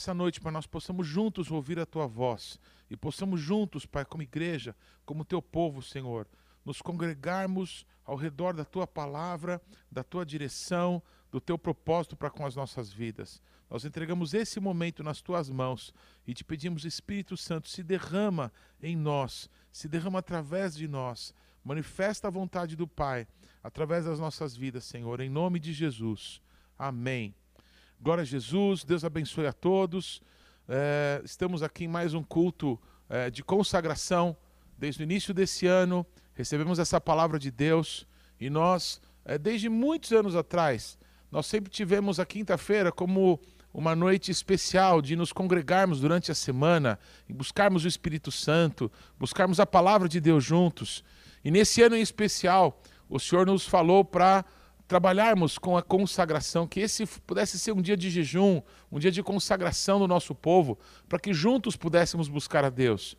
nessa noite, para nós possamos juntos ouvir a tua voz e possamos juntos, Pai, como igreja, como teu povo, Senhor, nos congregarmos ao redor da tua palavra, da tua direção, do teu propósito para com as nossas vidas. Nós entregamos esse momento nas tuas mãos e te pedimos, Espírito Santo, se derrama em nós, se derrama através de nós, manifesta a vontade do Pai através das nossas vidas, Senhor, em nome de Jesus. Amém. Glória a Jesus, Deus abençoe a todos. É, estamos aqui em mais um culto é, de consagração. Desde o início desse ano, recebemos essa palavra de Deus e nós, é, desde muitos anos atrás, nós sempre tivemos a quinta-feira como uma noite especial de nos congregarmos durante a semana e buscarmos o Espírito Santo, buscarmos a palavra de Deus juntos. E nesse ano em especial, o Senhor nos falou para trabalharmos com a consagração, que esse pudesse ser um dia de jejum, um dia de consagração do nosso povo, para que juntos pudéssemos buscar a Deus.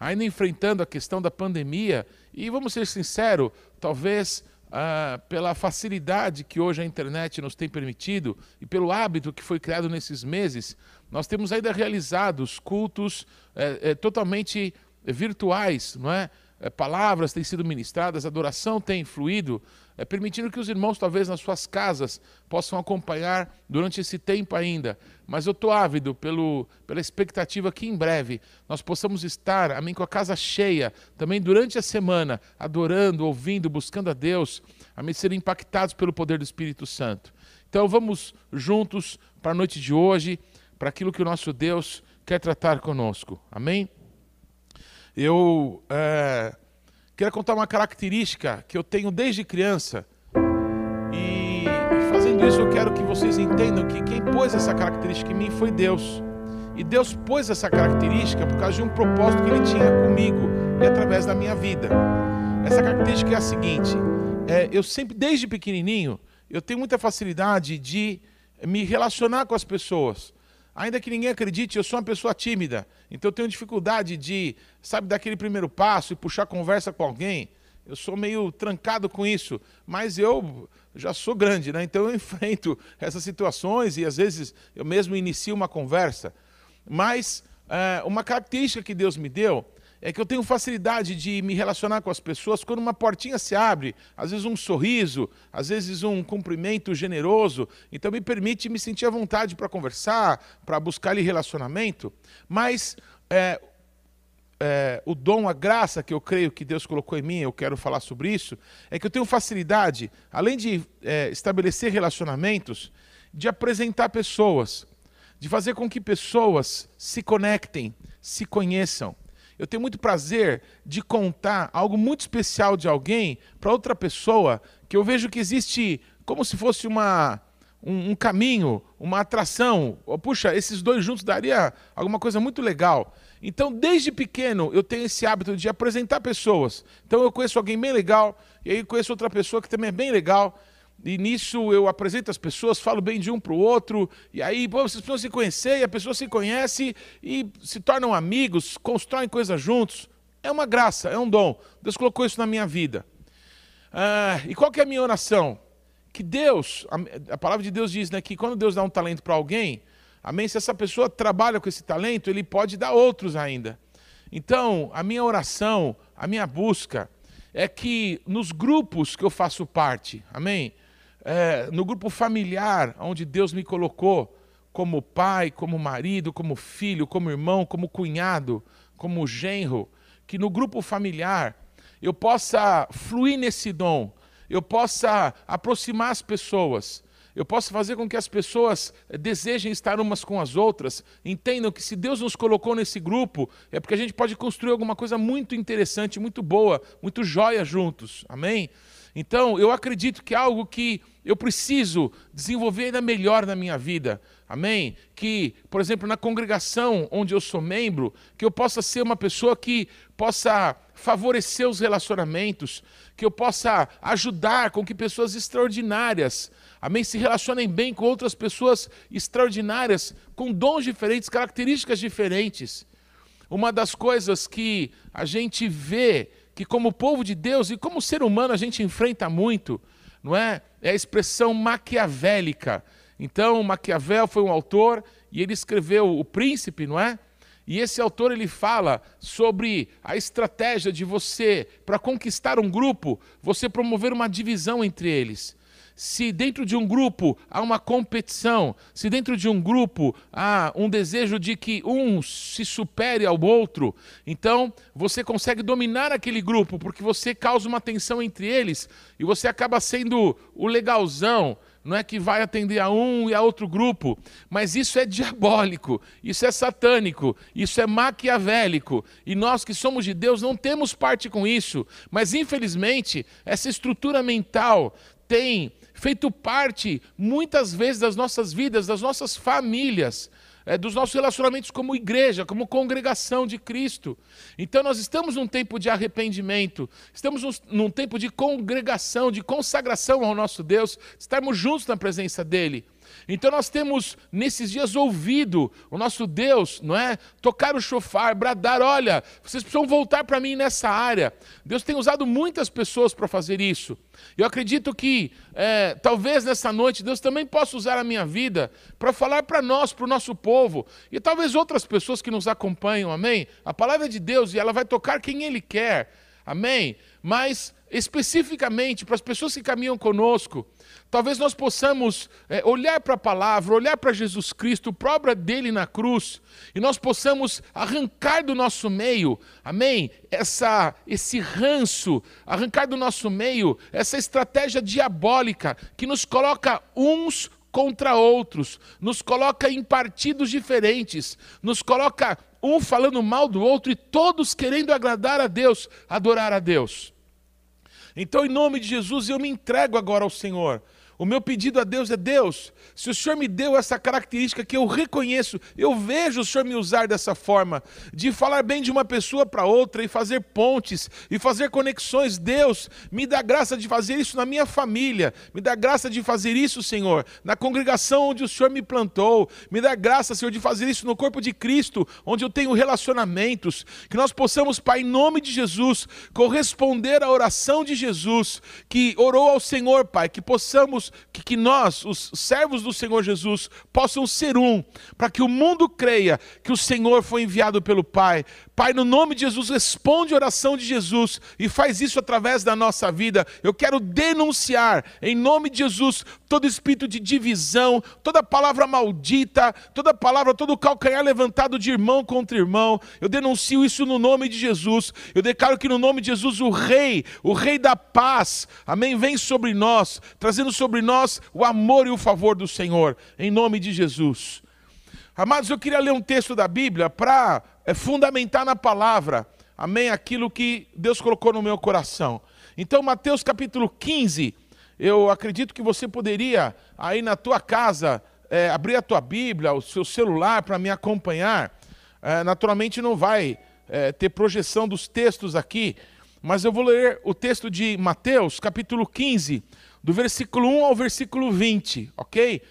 Ainda enfrentando a questão da pandemia, e vamos ser sinceros, talvez ah, pela facilidade que hoje a internet nos tem permitido e pelo hábito que foi criado nesses meses, nós temos ainda realizado os cultos é, é, totalmente virtuais, não é? é? Palavras têm sido ministradas, adoração tem fluído, é, permitindo que os irmãos, talvez nas suas casas, possam acompanhar durante esse tempo ainda. Mas eu estou ávido pelo, pela expectativa que em breve nós possamos estar, amém, com a casa cheia, também durante a semana, adorando, ouvindo, buscando a Deus, amém, ser impactados pelo poder do Espírito Santo. Então vamos juntos para a noite de hoje, para aquilo que o nosso Deus quer tratar conosco. Amém? Eu. É Quero contar uma característica que eu tenho desde criança. E fazendo isso, eu quero que vocês entendam que quem pôs essa característica em mim foi Deus. E Deus pôs essa característica por causa de um propósito que Ele tinha comigo e através da minha vida. Essa característica é a seguinte: é, eu sempre, desde pequenininho, eu tenho muita facilidade de me relacionar com as pessoas. Ainda que ninguém acredite, eu sou uma pessoa tímida. Então eu tenho dificuldade de, sabe, dar aquele primeiro passo e puxar conversa com alguém. Eu sou meio trancado com isso, mas eu já sou grande, né? Então eu enfrento essas situações e às vezes eu mesmo inicio uma conversa. Mas é, uma característica que Deus me deu é que eu tenho facilidade de me relacionar com as pessoas quando uma portinha se abre, às vezes um sorriso, às vezes um cumprimento generoso, então me permite me sentir à vontade para conversar, para buscar ali relacionamento, mas é, é, o dom, a graça que eu creio que Deus colocou em mim, eu quero falar sobre isso, é que eu tenho facilidade, além de é, estabelecer relacionamentos, de apresentar pessoas, de fazer com que pessoas se conectem, se conheçam. Eu tenho muito prazer de contar algo muito especial de alguém para outra pessoa que eu vejo que existe como se fosse uma, um, um, caminho, uma atração. Puxa, esses dois juntos daria alguma coisa muito legal. Então, desde pequeno, eu tenho esse hábito de apresentar pessoas. Então, eu conheço alguém bem legal, e aí conheço outra pessoa que também é bem legal. E nisso eu apresento as pessoas, falo bem de um para o outro, e aí pô, vocês precisam se conhecer, e a pessoa se conhece e se tornam amigos, constroem coisas juntos. É uma graça, é um dom. Deus colocou isso na minha vida. Ah, e qual que é a minha oração? Que Deus, a, a palavra de Deus diz né, que quando Deus dá um talento para alguém, amém? Se essa pessoa trabalha com esse talento, ele pode dar outros ainda. Então, a minha oração, a minha busca, é que nos grupos que eu faço parte, amém? É, no grupo familiar, onde Deus me colocou, como pai, como marido, como filho, como irmão, como cunhado, como genro, que no grupo familiar eu possa fluir nesse dom, eu possa aproximar as pessoas, eu possa fazer com que as pessoas desejem estar umas com as outras, entendam que se Deus nos colocou nesse grupo, é porque a gente pode construir alguma coisa muito interessante, muito boa, muito joia juntos. Amém? Então, eu acredito que é algo que eu preciso desenvolver ainda melhor na minha vida. Amém? Que, por exemplo, na congregação onde eu sou membro, que eu possa ser uma pessoa que possa favorecer os relacionamentos, que eu possa ajudar com que pessoas extraordinárias, amém, se relacionem bem com outras pessoas extraordinárias, com dons diferentes, características diferentes. Uma das coisas que a gente vê que como povo de Deus e como ser humano a gente enfrenta muito, não é? É a expressão maquiavélica. Então, Maquiavel foi um autor e ele escreveu O Príncipe, não é? E esse autor ele fala sobre a estratégia de você, para conquistar um grupo, você promover uma divisão entre eles. Se dentro de um grupo há uma competição, se dentro de um grupo há um desejo de que um se supere ao outro, então você consegue dominar aquele grupo, porque você causa uma tensão entre eles e você acaba sendo o legalzão, não é que vai atender a um e a outro grupo, mas isso é diabólico, isso é satânico, isso é maquiavélico, e nós que somos de Deus não temos parte com isso, mas infelizmente essa estrutura mental tem feito parte muitas vezes das nossas vidas, das nossas famílias é, dos nossos relacionamentos como igreja, como congregação de Cristo. Então nós estamos num tempo de arrependimento, estamos num tempo de congregação, de consagração ao nosso Deus, estarmos juntos na presença dEle. Então nós temos nesses dias ouvido o nosso Deus, não é? Tocar o chofar, bradar, olha, vocês precisam voltar para mim nessa área. Deus tem usado muitas pessoas para fazer isso. Eu acredito que é, talvez nessa noite Deus também possa usar a minha vida para falar para nós, para o nosso povo, e talvez outras pessoas que nos acompanham, amém? A palavra é de Deus e ela vai tocar quem Ele quer, amém? Mas especificamente para as pessoas que caminham conosco, talvez nós possamos é, olhar para a palavra, olhar para Jesus Cristo, para a obra dele na cruz, e nós possamos arrancar do nosso meio, amém? Essa, esse ranço, arrancar do nosso meio essa estratégia diabólica que nos coloca uns contra outros, nos coloca em partidos diferentes, nos coloca um falando mal do outro e todos querendo agradar a Deus, adorar a Deus. Então, em nome de Jesus, eu me entrego agora ao Senhor. O meu pedido a Deus é: Deus, se o Senhor me deu essa característica que eu reconheço, eu vejo o Senhor me usar dessa forma, de falar bem de uma pessoa para outra e fazer pontes e fazer conexões. Deus, me dá graça de fazer isso na minha família, me dá graça de fazer isso, Senhor, na congregação onde o Senhor me plantou, me dá graça, Senhor, de fazer isso no corpo de Cristo, onde eu tenho relacionamentos. Que nós possamos, Pai, em nome de Jesus, corresponder à oração de Jesus, que orou ao Senhor, Pai, que possamos que, que nós, os servos do Senhor Jesus, possam ser um, para que o mundo creia que o Senhor foi enviado pelo Pai. Pai, no nome de Jesus, responde a oração de Jesus e faz isso através da nossa vida. Eu quero denunciar, em nome de Jesus, todo espírito de divisão, toda palavra maldita, toda palavra, todo calcanhar levantado de irmão contra irmão. Eu denuncio isso no nome de Jesus. Eu declaro que no nome de Jesus, o Rei, o Rei da paz, amém, vem sobre nós, trazendo sobre nós o amor e o favor do Senhor, em nome de Jesus. Amados, eu queria ler um texto da Bíblia para é, fundamentar na palavra, amém, aquilo que Deus colocou no meu coração. Então, Mateus capítulo 15, eu acredito que você poderia, aí na tua casa, é, abrir a tua Bíblia, o seu celular para me acompanhar. É, naturalmente não vai é, ter projeção dos textos aqui, mas eu vou ler o texto de Mateus, capítulo 15, do versículo 1 ao versículo 20, ok?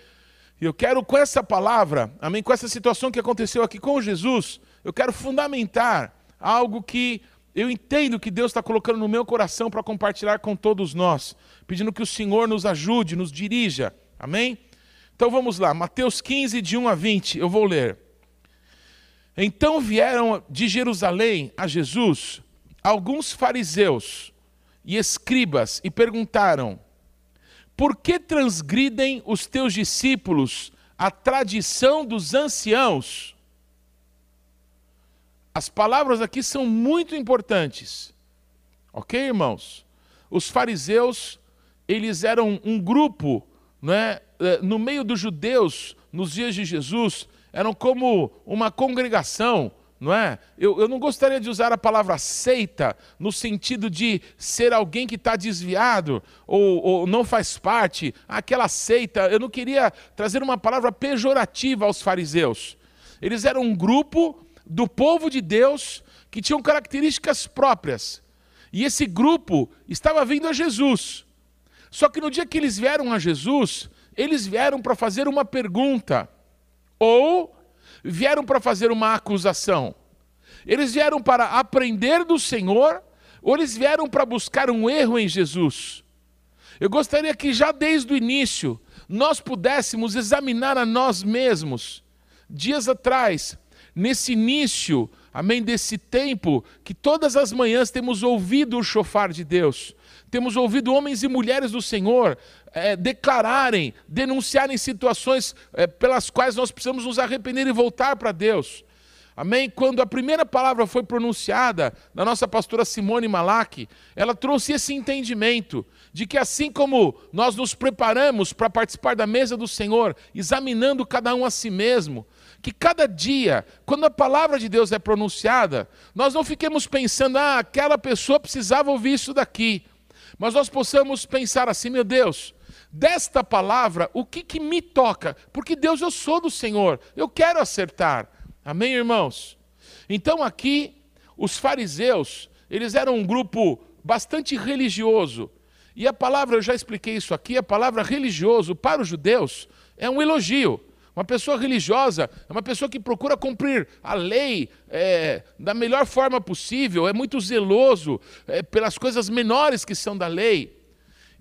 E eu quero, com essa palavra, amém, com essa situação que aconteceu aqui com Jesus, eu quero fundamentar algo que eu entendo que Deus está colocando no meu coração para compartilhar com todos nós, pedindo que o Senhor nos ajude, nos dirija, amém? Então vamos lá, Mateus 15, de 1 a 20, eu vou ler. Então vieram de Jerusalém a Jesus alguns fariseus e escribas e perguntaram: por que transgridem os teus discípulos a tradição dos anciãos? As palavras aqui são muito importantes. Ok, irmãos? Os fariseus, eles eram um grupo, né, no meio dos judeus, nos dias de Jesus, eram como uma congregação não é? Eu, eu não gostaria de usar a palavra seita no sentido de ser alguém que está desviado ou, ou, não faz parte, aquela seita. Eu não queria trazer uma palavra pejorativa aos fariseus. Eles eram um grupo do povo de Deus que tinham características próprias. E esse grupo estava vindo a Jesus. Só que no dia que eles vieram a Jesus, eles vieram para fazer uma pergunta. Ou vieram para fazer uma acusação? Eles vieram para aprender do Senhor ou eles vieram para buscar um erro em Jesus? Eu gostaria que já desde o início nós pudéssemos examinar a nós mesmos, dias atrás, nesse início, amém, desse tempo, que todas as manhãs temos ouvido o chofar de Deus, temos ouvido homens e mulheres do Senhor é, declararem, denunciarem situações é, pelas quais nós precisamos nos arrepender e voltar para Deus. Amém? Quando a primeira palavra foi pronunciada da nossa pastora Simone Malak, ela trouxe esse entendimento de que assim como nós nos preparamos para participar da mesa do Senhor, examinando cada um a si mesmo, que cada dia, quando a palavra de Deus é pronunciada, nós não fiquemos pensando, ah, aquela pessoa precisava ouvir isso daqui, mas nós possamos pensar assim, meu Deus, desta palavra, o que, que me toca? Porque Deus, eu sou do Senhor, eu quero acertar. Amém, irmãos? Então aqui, os fariseus, eles eram um grupo bastante religioso. E a palavra, eu já expliquei isso aqui, a palavra religioso para os judeus é um elogio. Uma pessoa religiosa é uma pessoa que procura cumprir a lei é, da melhor forma possível, é muito zeloso é, pelas coisas menores que são da lei.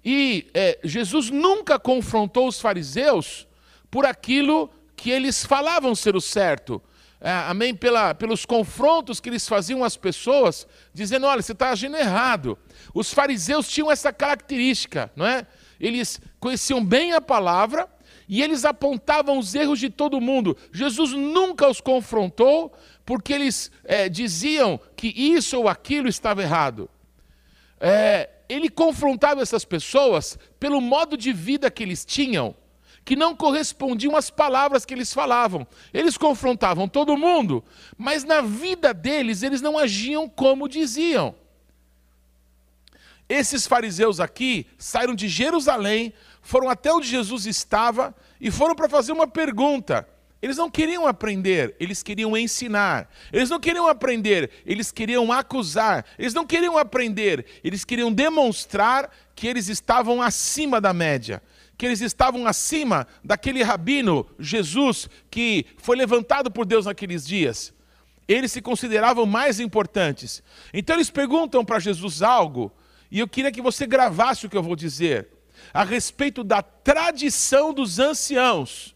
E é, Jesus nunca confrontou os fariseus por aquilo que eles falavam ser o certo. É, amém? Pela, pelos confrontos que eles faziam às pessoas, dizendo: olha, você está agindo errado. Os fariseus tinham essa característica, não é? Eles conheciam bem a palavra e eles apontavam os erros de todo mundo. Jesus nunca os confrontou porque eles é, diziam que isso ou aquilo estava errado. É, ele confrontava essas pessoas pelo modo de vida que eles tinham, que não correspondiam às palavras que eles falavam. Eles confrontavam todo mundo, mas na vida deles eles não agiam como diziam. Esses fariseus aqui saíram de Jerusalém, foram até onde Jesus estava e foram para fazer uma pergunta. Eles não queriam aprender, eles queriam ensinar. Eles não queriam aprender, eles queriam acusar. Eles não queriam aprender, eles queriam demonstrar que eles estavam acima da média, que eles estavam acima daquele rabino, Jesus, que foi levantado por Deus naqueles dias. Eles se consideravam mais importantes. Então eles perguntam para Jesus algo, e eu queria que você gravasse o que eu vou dizer, a respeito da tradição dos anciãos.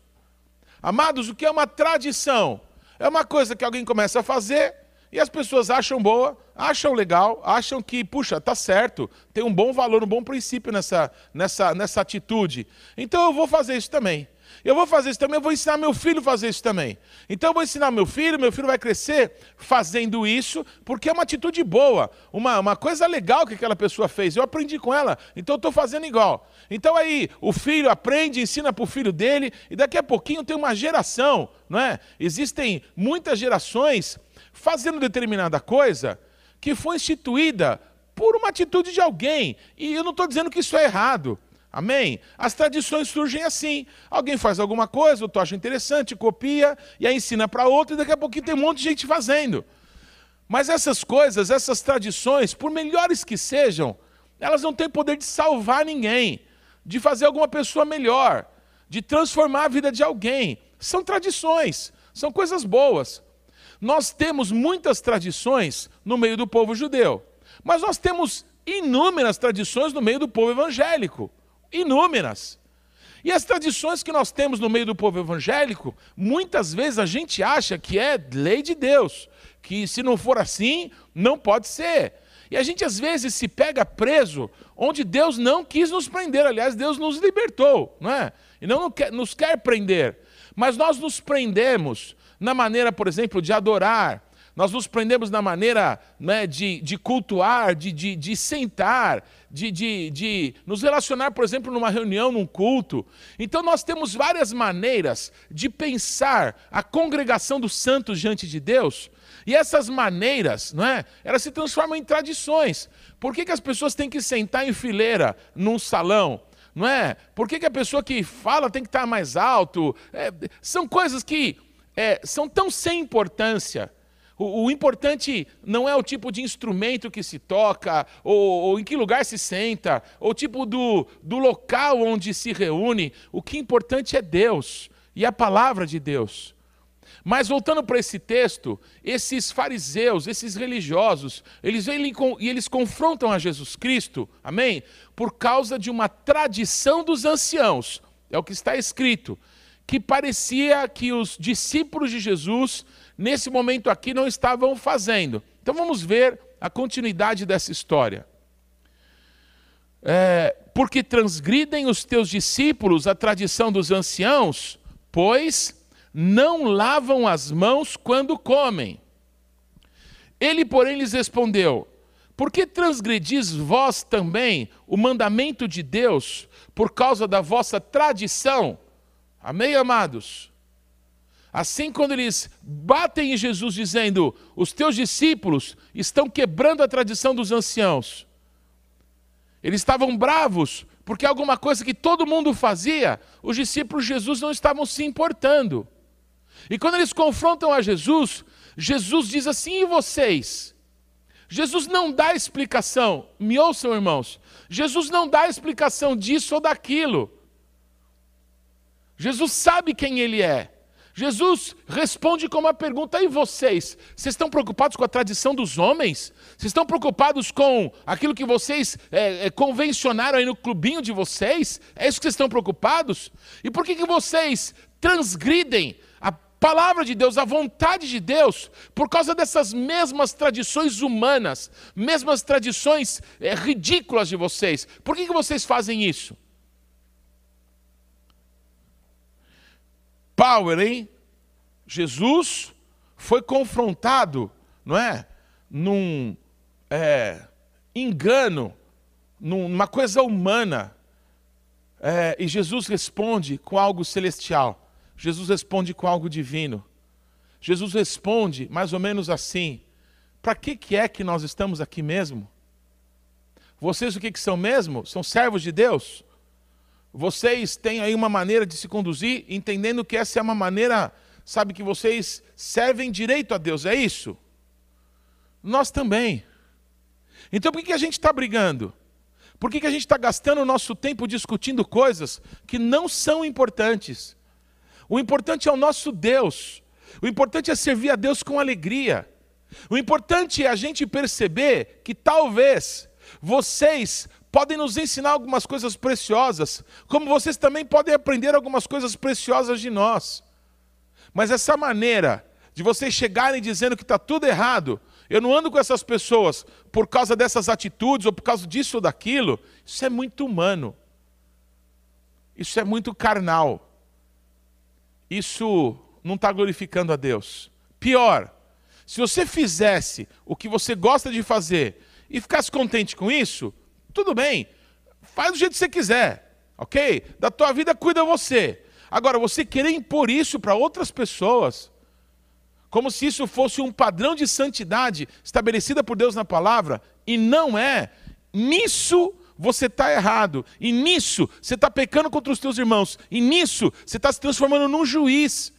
Amados, o que é uma tradição? É uma coisa que alguém começa a fazer e as pessoas acham boa, acham legal, acham que, puxa, tá certo, tem um bom valor, um bom princípio nessa, nessa, nessa atitude. Então eu vou fazer isso também. Eu vou fazer isso também, eu vou ensinar meu filho a fazer isso também. Então eu vou ensinar meu filho, meu filho vai crescer fazendo isso, porque é uma atitude boa, uma, uma coisa legal que aquela pessoa fez. Eu aprendi com ela, então eu estou fazendo igual. Então aí o filho aprende, ensina para o filho dele, e daqui a pouquinho tem uma geração, não é? Existem muitas gerações fazendo determinada coisa que foi instituída por uma atitude de alguém. E eu não estou dizendo que isso é errado. Amém? As tradições surgem assim. Alguém faz alguma coisa, outro acha interessante, copia, e aí ensina para outro, e daqui a pouquinho tem um monte de gente fazendo. Mas essas coisas, essas tradições, por melhores que sejam, elas não têm poder de salvar ninguém, de fazer alguma pessoa melhor, de transformar a vida de alguém. São tradições, são coisas boas. Nós temos muitas tradições no meio do povo judeu, mas nós temos inúmeras tradições no meio do povo evangélico inúmeras. E as tradições que nós temos no meio do povo evangélico, muitas vezes a gente acha que é lei de Deus, que se não for assim, não pode ser. E a gente às vezes se pega preso onde Deus não quis nos prender, aliás, Deus nos libertou, não é? E não nos quer prender. Mas nós nos prendemos na maneira, por exemplo, de adorar, nós nos prendemos na maneira né, de, de cultuar, de, de, de sentar, de, de, de nos relacionar, por exemplo, numa reunião, num culto. Então, nós temos várias maneiras de pensar a congregação dos santos diante de Deus. E essas maneiras, não é? Elas se transformam em tradições. Por que, que as pessoas têm que sentar em fileira num salão? Não é? Por que, que a pessoa que fala tem que estar mais alto? É, são coisas que é, são tão sem importância o, o, importante não é o tipo de instrumento que se toca, ou, ou, em que lugar se senta, ou o tipo do, do local onde se reúne. O que é importante é Deus e a palavra de Deus. Mas voltando para esse texto, esses fariseus, esses religiosos, eles vêm e eles confrontam a Jesus Cristo, amém? Por causa de uma tradição dos anciãos, é o que está escrito, que parecia que os discípulos de Jesus, nesse momento aqui, não estavam fazendo. Então vamos ver a continuidade dessa história. É, porque transgridem os teus discípulos a tradição dos anciãos, pois não lavam as mãos quando comem. Ele, porém, lhes respondeu: Por que transgredis vós também o mandamento de Deus por causa da vossa tradição? Amém, amados? Assim, quando eles batem em Jesus, dizendo: Os teus discípulos estão quebrando a tradição dos anciãos. Eles estavam bravos, porque alguma coisa que todo mundo fazia, os discípulos de Jesus não estavam se importando. E quando eles confrontam a Jesus, Jesus diz assim: E vocês? Jesus não dá explicação, me ouçam, irmãos. Jesus não dá explicação disso ou daquilo. Jesus sabe quem ele é. Jesus responde com uma pergunta: e vocês? Vocês estão preocupados com a tradição dos homens? Vocês estão preocupados com aquilo que vocês é, é, convencionaram aí no clubinho de vocês? É isso que vocês estão preocupados? E por que, que vocês transgridem a palavra de Deus, a vontade de Deus, por causa dessas mesmas tradições humanas, mesmas tradições é, ridículas de vocês? Por que, que vocês fazem isso? Power, hein? Jesus foi confrontado, não é? Num é, engano, numa coisa humana. É, e Jesus responde com algo celestial. Jesus responde com algo divino. Jesus responde mais ou menos assim: para que, que é que nós estamos aqui mesmo? Vocês o que, que são mesmo? São servos de Deus? Vocês têm aí uma maneira de se conduzir, entendendo que essa é uma maneira, sabe, que vocês servem direito a Deus, é isso? Nós também. Então por que a gente está brigando? Por que a gente está gastando o nosso tempo discutindo coisas que não são importantes? O importante é o nosso Deus. O importante é servir a Deus com alegria. O importante é a gente perceber que talvez vocês podem nos ensinar algumas coisas preciosas, como vocês também podem aprender algumas coisas preciosas de nós. Mas essa maneira de vocês chegarem dizendo que está tudo errado, eu não ando com essas pessoas por causa dessas atitudes ou por causa disso ou daquilo, isso é muito humano. Isso é muito carnal. Isso não está glorificando a Deus. Pior, se você fizesse o que você gosta de fazer e ficasse contente com isso, tudo bem, faz do jeito que você quiser, ok? Da tua vida cuida você. Agora, você querer impor isso para outras pessoas, como se isso fosse um padrão de santidade estabelecida por Deus na palavra, e não é, nisso você está errado, e nisso você está pecando contra os teus irmãos, e nisso você está se transformando num juiz.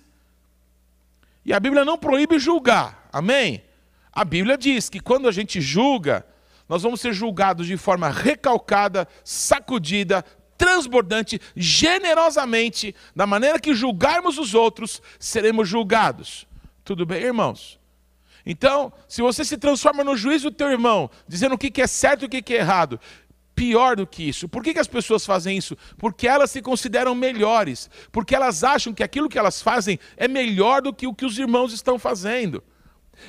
E a Bíblia não proíbe julgar, amém? A Bíblia diz que quando a gente julga, nós vamos ser julgados de forma recalcada, sacudida, transbordante, generosamente, da maneira que julgarmos os outros, seremos julgados. Tudo bem, irmãos? Então, se você se transforma no juiz do teu irmão, dizendo o que é certo e o que é errado, pior do que isso. Por que, as pessoas fazem isso? Porque elas se consideram melhores, porque elas acham que aquilo que elas fazem é melhor do que o que os irmãos estão fazendo.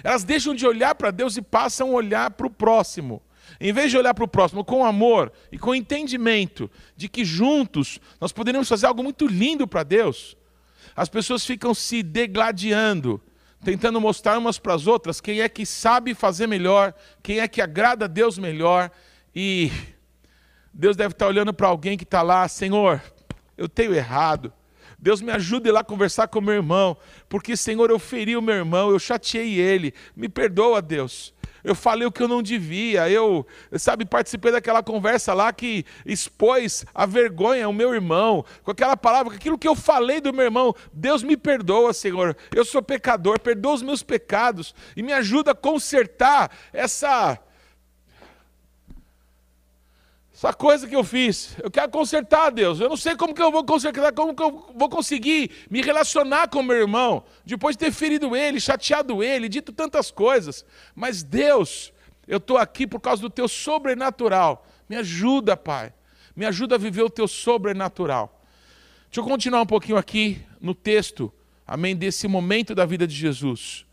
Elas deixam de olhar para Deus e passam a olhar para o próximo. Em vez de olhar para o próximo com amor e com entendimento de que juntos nós poderíamos fazer algo muito lindo para Deus, as pessoas ficam se degladiando, tentando mostrar umas para as outras quem é que sabe fazer melhor, quem é que agrada a Deus melhor. E Deus deve estar olhando para alguém que está lá, Senhor, eu tenho errado. Deus me ajude lá a conversar com meu irmão, porque, Senhor, eu feri o meu irmão, eu chateei ele. Me perdoa, Deus eu falei o que eu não devia, eu, sabe, participei daquela conversa lá que expôs a vergonha ao meu irmão, com aquela palavra, com aquilo que eu falei do meu irmão. Deus me perdoa, Senhor, eu sou pecador, perdoa os meus pecados e me ajuda a consertar essa essa coisa que eu fiz, eu quero consertar, Deus. Eu não sei como que eu vou consertar, como que eu vou conseguir me relacionar com meu irmão, depois de ter ferido ele, chateado ele, dito tantas coisas. Mas Deus, eu estou aqui por causa do teu sobrenatural. Me ajuda, Pai. Me ajuda a viver o teu sobrenatural. Deixa eu continuar um pouquinho aqui no texto, amém, desse momento da vida de Jesus.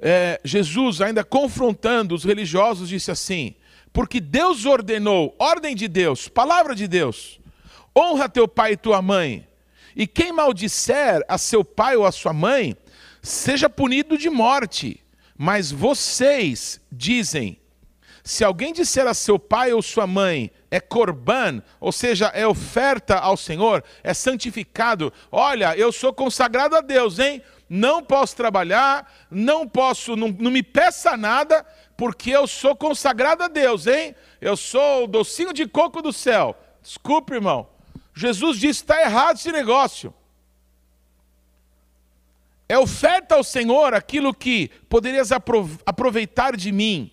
É, Jesus, ainda confrontando os religiosos, disse assim: Porque Deus ordenou, ordem de Deus, palavra de Deus, honra teu pai e tua mãe, e quem maldisser a seu pai ou a sua mãe, seja punido de morte. Mas vocês dizem: se alguém disser a seu pai ou sua mãe, é corban, ou seja, é oferta ao Senhor, é santificado. Olha, eu sou consagrado a Deus, hein? Não posso trabalhar, não posso, não, não me peça nada, porque eu sou consagrado a Deus, hein? Eu sou o docinho de coco do céu. Desculpe, irmão. Jesus disse: está errado esse negócio. É oferta ao Senhor aquilo que poderias aproveitar de mim.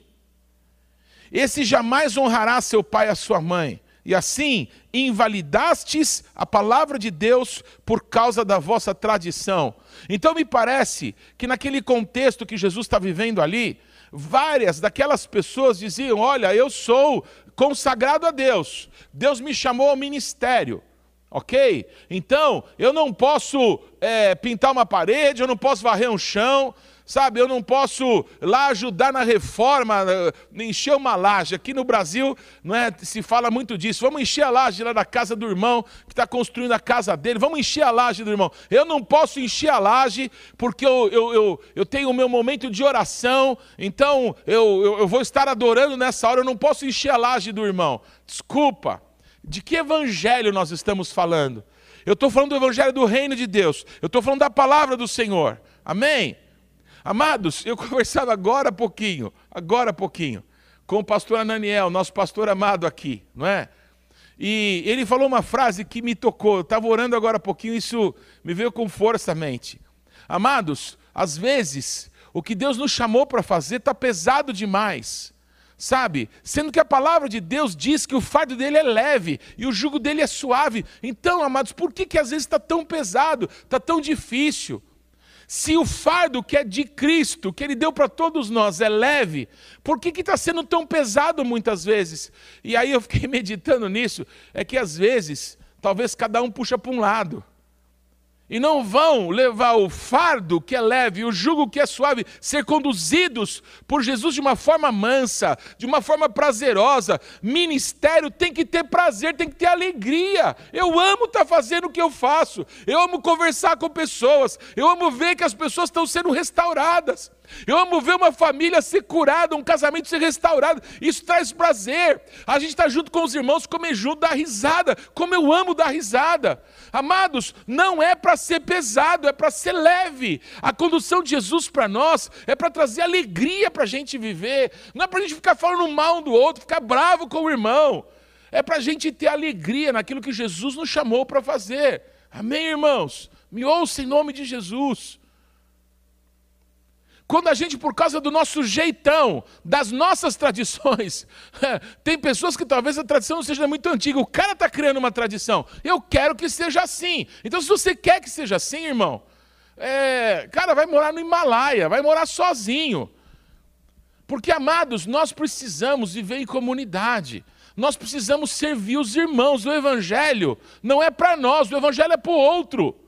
Esse jamais honrará seu pai e a sua mãe. E assim invalidastes a palavra de Deus por causa da vossa tradição. Então me parece que naquele contexto que Jesus está vivendo ali, várias daquelas pessoas diziam: Olha, eu sou consagrado a Deus, Deus me chamou ao ministério. Ok? Então, eu não posso é, pintar uma parede, eu não posso varrer um chão, Sabe, eu não posso lá ajudar na reforma, eh, encher uma laje. Aqui no Brasil não é, se fala muito disso. Vamos encher a laje lá da casa do irmão que está construindo a casa dele. Vamos encher a laje do irmão. Eu não posso encher a laje porque eu, eu, eu, eu tenho o meu momento de oração. Então eu, eu, eu vou estar adorando nessa hora. Eu não posso encher a laje do irmão. Desculpa. De que evangelho nós estamos falando? Eu estou falando do evangelho do reino de Deus. Eu estou falando da palavra do Senhor. Amém? Amados, eu conversava agora há pouquinho, agora há pouquinho, com o pastor Ananiel, nosso pastor amado aqui, não é? E ele falou uma frase que me tocou, eu estava orando agora há pouquinho, isso me veio com força à mente. Amados, às vezes, o que Deus nos chamou para fazer está pesado demais, sabe? Sendo que a palavra de Deus diz que o fardo dele é leve e o jugo dele é suave. Então, amados, por que, que às vezes está tão pesado, está tão difícil? Se o fardo que é de Cristo, que Ele deu para todos nós, é leve, por que está sendo tão pesado muitas vezes? E aí eu fiquei meditando nisso, é que às vezes, talvez cada um puxa para um lado e não vão levar o fardo que é leve, o jugo que é suave, ser conduzidos por Jesus de uma forma mansa, de uma forma prazerosa. Ministério tem que ter prazer, tem que ter alegria. Eu amo estar tá fazendo o que eu faço, eu amo conversar com pessoas, eu amo ver que as pessoas estão sendo restauradas. Eu amo ver uma família ser curada, um casamento ser restaurado. Isso traz prazer. A gente está junto com os irmãos, comer junto, dar risada. Como eu amo dar risada. Amados, não é para ser pesado, é para ser leve. A condução de Jesus para nós é para trazer alegria para a gente viver. Não é para a gente ficar falando mal um do outro, ficar bravo com o irmão. É para a gente ter alegria naquilo que Jesus nos chamou para fazer. Amém, irmãos? Me ouça em nome de Jesus. Quando a gente, por causa do nosso jeitão, das nossas tradições, tem pessoas que talvez a tradição não seja muito antiga, o cara está criando uma tradição, eu quero que seja assim. Então, se você quer que seja assim, irmão, é, cara, vai morar no Himalaia, vai morar sozinho. Porque, amados, nós precisamos viver em comunidade. Nós precisamos servir os irmãos. O Evangelho não é para nós, o Evangelho é para o outro.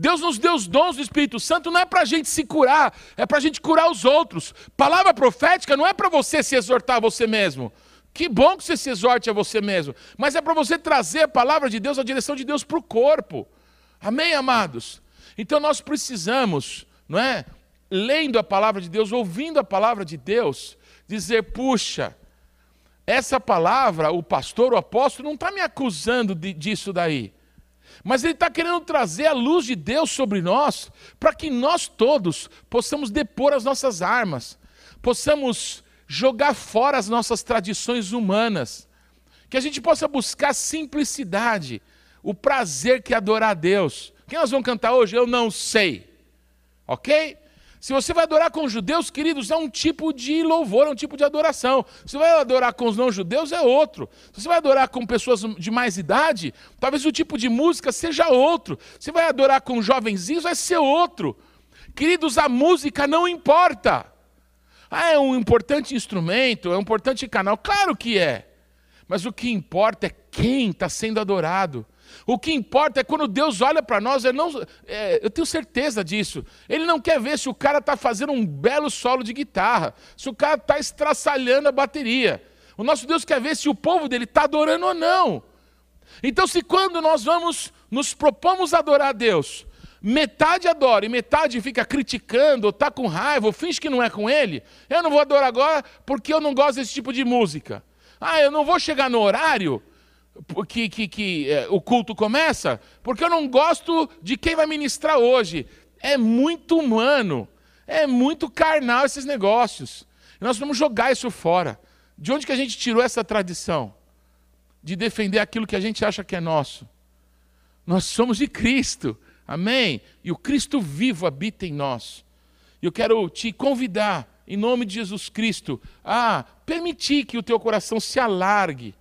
Deus nos deu os dons do Espírito Santo não é para a gente se curar, é para a gente curar os outros. Palavra profética não é para você se exortar a você mesmo. Que bom que você se exorte a você mesmo, mas é para você trazer a palavra de Deus, a direção de Deus para o corpo. Amém, amados? Então nós precisamos, não é? Lendo a palavra de Deus, ouvindo a palavra de Deus, dizer: puxa, essa palavra, o pastor, o apóstolo, não está me acusando de, disso daí. Mas Ele está querendo trazer a luz de Deus sobre nós, para que nós todos possamos depor as nossas armas, possamos jogar fora as nossas tradições humanas, que a gente possa buscar simplicidade, o prazer que é adorar a Deus. Quem nós vamos cantar hoje? Eu não sei. Ok? Se você vai adorar com os judeus, queridos, é um tipo de louvor, é um tipo de adoração. Se você vai adorar com os não-judeus, é outro. Se você vai adorar com pessoas de mais idade, talvez o tipo de música seja outro. Se vai adorar com jovenzinhos, vai ser outro. Queridos, a música não importa. Ah, é um importante instrumento, é um importante canal. Claro que é. Mas o que importa é quem está sendo adorado. O que importa é quando Deus olha para nós, não, é, eu tenho certeza disso. Ele não quer ver se o cara está fazendo um belo solo de guitarra, se o cara está estraçalhando a bateria. O nosso Deus quer ver se o povo dele está adorando ou não. Então, se quando nós vamos, nos propomos adorar a Deus, metade adora e metade fica criticando, ou está com raiva, ou finge que não é com ele, eu não vou adorar agora porque eu não gosto desse tipo de música. Ah, eu não vou chegar no horário que, que, que é, o culto começa, porque eu não gosto de quem vai ministrar hoje. É muito humano, é muito carnal esses negócios. nós vamos jogar isso fora. De onde que a gente tirou essa tradição? De defender aquilo que a gente acha que é nosso. Nós somos de Cristo, amém? E o Cristo vivo habita em nós. E eu quero te convidar, em nome de Jesus Cristo, a permitir que o teu coração se alargue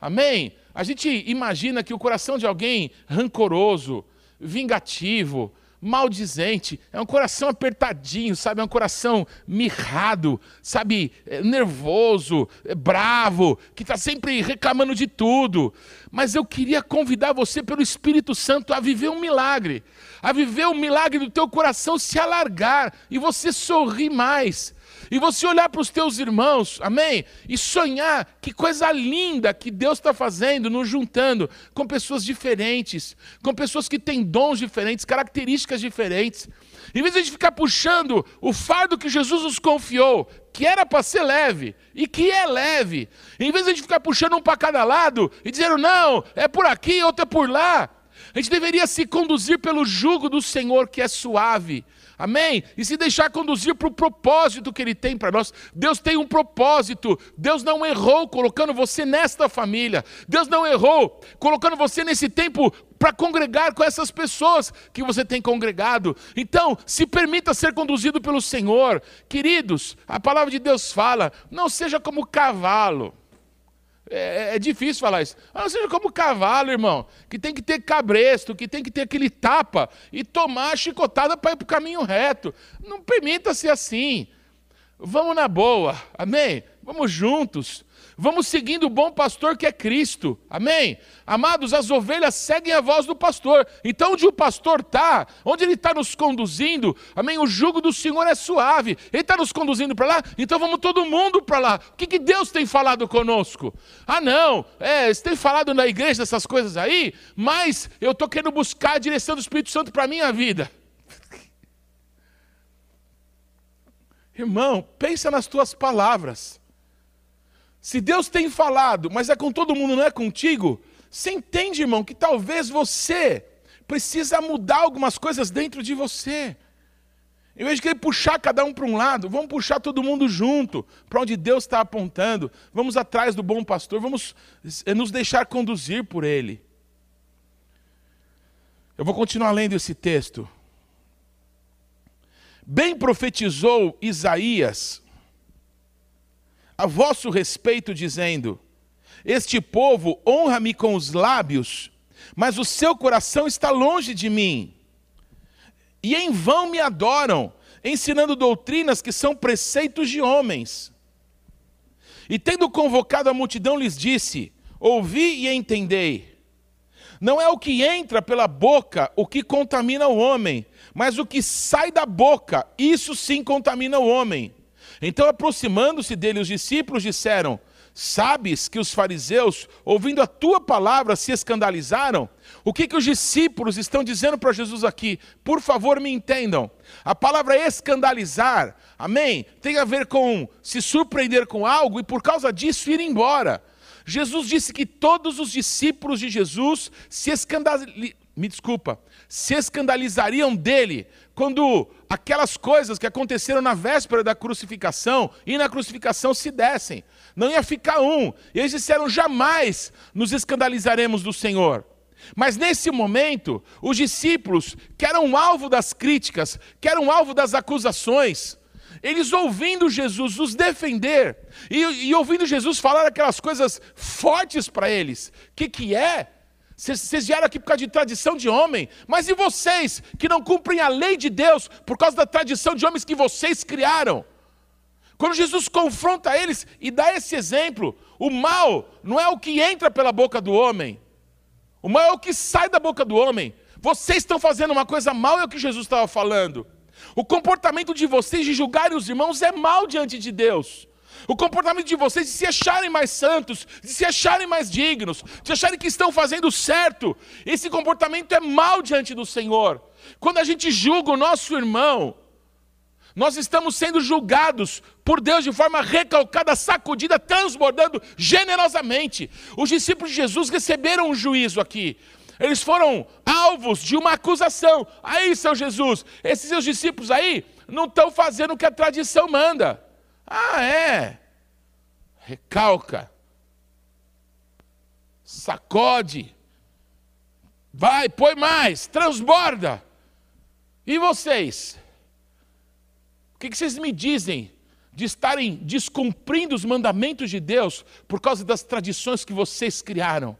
Amém? A gente imagina que o coração de alguém rancoroso, vingativo, maldizente, é um coração apertadinho, sabe? É um coração mirrado, sabe? É nervoso, é bravo, que está sempre reclamando de tudo. Mas eu queria convidar você, pelo Espírito Santo, a viver um milagre, a viver o milagre do teu coração se alargar e você sorrir mais e você olhar para os teus irmãos, amém? E sonhar que coisa linda que Deus está fazendo, nos juntando com pessoas diferentes, com pessoas que têm dons diferentes, características diferentes. Em vez de a gente ficar puxando o fardo que Jesus nos confiou, que era para ser leve e que é leve, em vez de a gente ficar puxando um para cada lado e dizendo, não, é por aqui, outro é por lá, a gente deveria se conduzir pelo jugo do Senhor que é suave Amém? E se deixar conduzir para o propósito que Ele tem para nós. Deus tem um propósito. Deus não errou colocando você nesta família. Deus não errou colocando você nesse tempo para congregar com essas pessoas que você tem congregado. Então, se permita ser conduzido pelo Senhor. Queridos, a palavra de Deus fala: não seja como cavalo é, é, é, difícil falar isso. Não seja como cavalo, irmão, que tem que ter cabresto, que tem que ter aquele tapa e tomar a chicotada para ir para o caminho reto. Não permita ser assim. Vamos na boa, amém? Vamos juntos. Vamos seguindo o bom pastor que é Cristo. Amém? Amados, as ovelhas seguem a voz do pastor. Então, onde o pastor está, onde ele está nos conduzindo, amém? O jugo do Senhor é suave. Ele está nos conduzindo para lá, então vamos todo mundo para lá. O que, que Deus tem falado conosco? Ah, não, é, você tem falado na igreja essas coisas aí, mas eu estou querendo buscar a direção do Espírito Santo para a minha vida. Irmão, pensa nas tuas palavras. Se Deus tem falado, mas é com todo mundo, não é contigo, você entende, irmão, que talvez você precisa mudar algumas coisas dentro de você. Em vez de querer puxar cada um para um lado, vamos puxar todo mundo junto, para onde Deus está apontando. Vamos atrás do bom pastor, vamos eh, nos deixar conduzir por ele. Eu vou continuar lendo esse texto. Bem profetizou Isaías a vosso respeito, dizendo: Este povo honra-me com os lábios, mas o seu coração está longe de mim. E em vão me adoram, ensinando doutrinas que são preceitos de homens. E tendo convocado a multidão, lhes disse: Ouvi e entendei. Não é o que entra pela boca o que contamina o homem, mas o que sai da boca, isso sim contamina o homem. Então, aproximando-se dele, os discípulos disseram: Sabes que os fariseus, ouvindo a tua palavra, se escandalizaram? O que, que os discípulos estão dizendo para Jesus aqui? Por favor, me entendam. A palavra escandalizar, amém? Tem a ver com se surpreender com algo e por causa disso ir embora. Jesus disse que todos os discípulos de Jesus se escandalizariam. Me desculpa, se escandalizariam dele quando aquelas coisas que aconteceram na véspera da crucificação e na crucificação se dessem. Não ia ficar um. E eles disseram: jamais nos escandalizaremos do Senhor. Mas nesse momento, os discípulos, que eram alvo das críticas, que eram alvo das acusações, eles ouvindo Jesus os defender e, e ouvindo Jesus falar aquelas coisas fortes para eles, que, que é? Vocês vieram aqui por causa de tradição de homem, mas e vocês que não cumprem a lei de Deus por causa da tradição de homens que vocês criaram? Quando Jesus confronta eles e dá esse exemplo, o mal não é o que entra pela boca do homem, O mal é o que sai da boca do homem. Vocês estão fazendo uma coisa mal, é o que Jesus estava falando. O comportamento de vocês de julgarem os irmãos é mal diante de Deus. O comportamento de vocês de se acharem mais santos, de se acharem mais dignos, de acharem que estão fazendo certo, esse comportamento é mal diante do Senhor. Quando a gente julga o nosso irmão, nós estamos sendo julgados por Deus de forma recalcada, sacudida, transbordando generosamente. Os discípulos de Jesus receberam um juízo aqui. Eles foram alvos de uma acusação. Aí, seu Jesus, esses seus discípulos aí não estão fazendo o que a tradição manda. Ah, é? Recalca. Sacode. Vai, põe mais, transborda. E vocês? O que vocês me dizem de estarem descumprindo os mandamentos de Deus por causa das tradições que vocês criaram?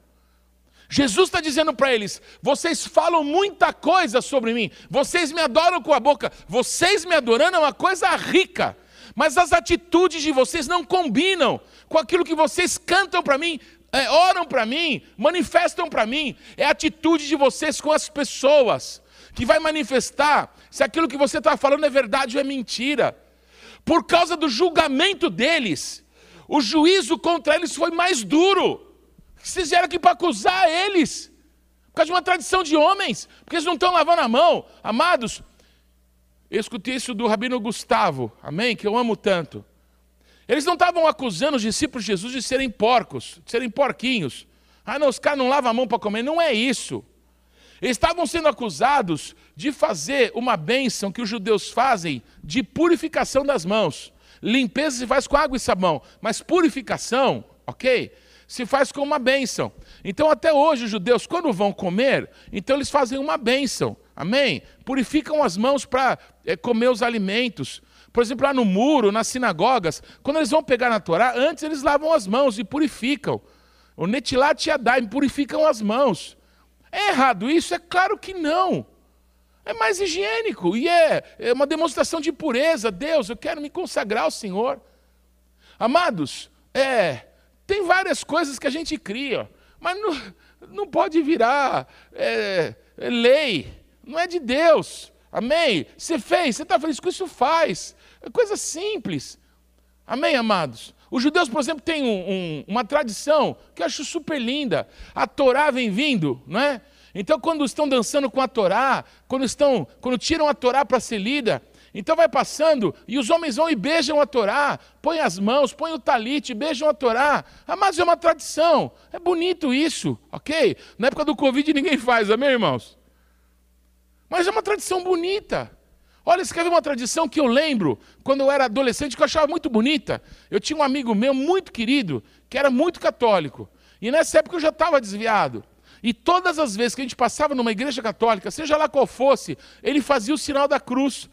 Jesus está dizendo para eles: vocês falam muita coisa sobre mim, vocês me adoram com a boca, vocês me adorando é uma coisa rica, mas as atitudes de vocês não combinam com aquilo que vocês cantam para mim, é, oram para mim, manifestam para mim. É a atitude de vocês com as pessoas que vai manifestar se aquilo que você está falando é verdade ou é mentira. Por causa do julgamento deles, o juízo contra eles foi mais duro. Vocês vieram aqui para acusar eles, por causa de uma tradição de homens, porque eles não estão lavando a mão. Amados, eu escutei isso do Rabino Gustavo, amém? Que eu amo tanto. Eles não estavam acusando os discípulos de Jesus de serem porcos, de serem porquinhos. Ah, não, os caras não lavam a mão para comer. Não é isso. Eles estavam sendo acusados de fazer uma bênção que os judeus fazem de purificação das mãos. Limpeza se faz com água e sabão, mas purificação, ok? Se faz com uma bênção. Então, até hoje, os judeus, quando vão comer, então eles fazem uma bênção. Amém? Purificam as mãos para é, comer os alimentos. Por exemplo, lá no muro, nas sinagogas, quando eles vão pegar na Torá, antes eles lavam as mãos e purificam. O netilat yadayim, purificam as mãos. É errado isso? É claro que não. É mais higiênico e é, é uma demonstração de pureza. Deus, eu quero me consagrar ao Senhor. Amados, é, tem várias coisas que a gente cria, mas não, não pode virar é lei não é de Deus. Amém? Você fez, você está feliz com isso, faz. É coisa simples. Amém, amados? Os judeus, por exemplo, têm um, um, uma tradição que eu acho super linda. A Torá vem vindo, não é? Então, quando estão dançando com a Torá, quando estão, quando tiram a Torá para ser lida, então vai passando e os homens vão e beijam a Torá, põem as mãos, põem o talite, beijam a Torá. Amados, é uma tradição. É bonito isso, ok? Na época do Covid ninguém faz, amém, irmãos? Mas é uma tradição bonita. Olha, escreve uma tradição que eu lembro quando eu era adolescente, que eu achava muito bonita. Eu tinha um amigo meu muito querido, que era muito católico. E nessa época eu já estava desviado. E todas as vezes que a gente passava numa igreja católica, seja lá qual fosse, ele fazia o sinal da cruz.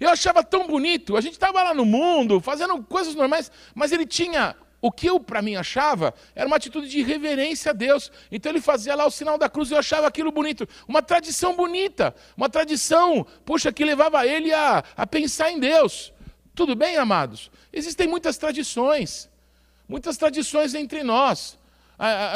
Eu achava tão bonito. A gente estava lá no mundo, fazendo coisas normais, mas ele tinha o que eu, para mim, achava era uma atitude de reverência a Deus. Então ele fazia lá o sinal da cruz e eu achava aquilo bonito. Uma tradição bonita, uma tradição, puxa, que levava ele a, a pensar em Deus. Tudo bem, amados? Existem muitas tradições, muitas tradições entre nós.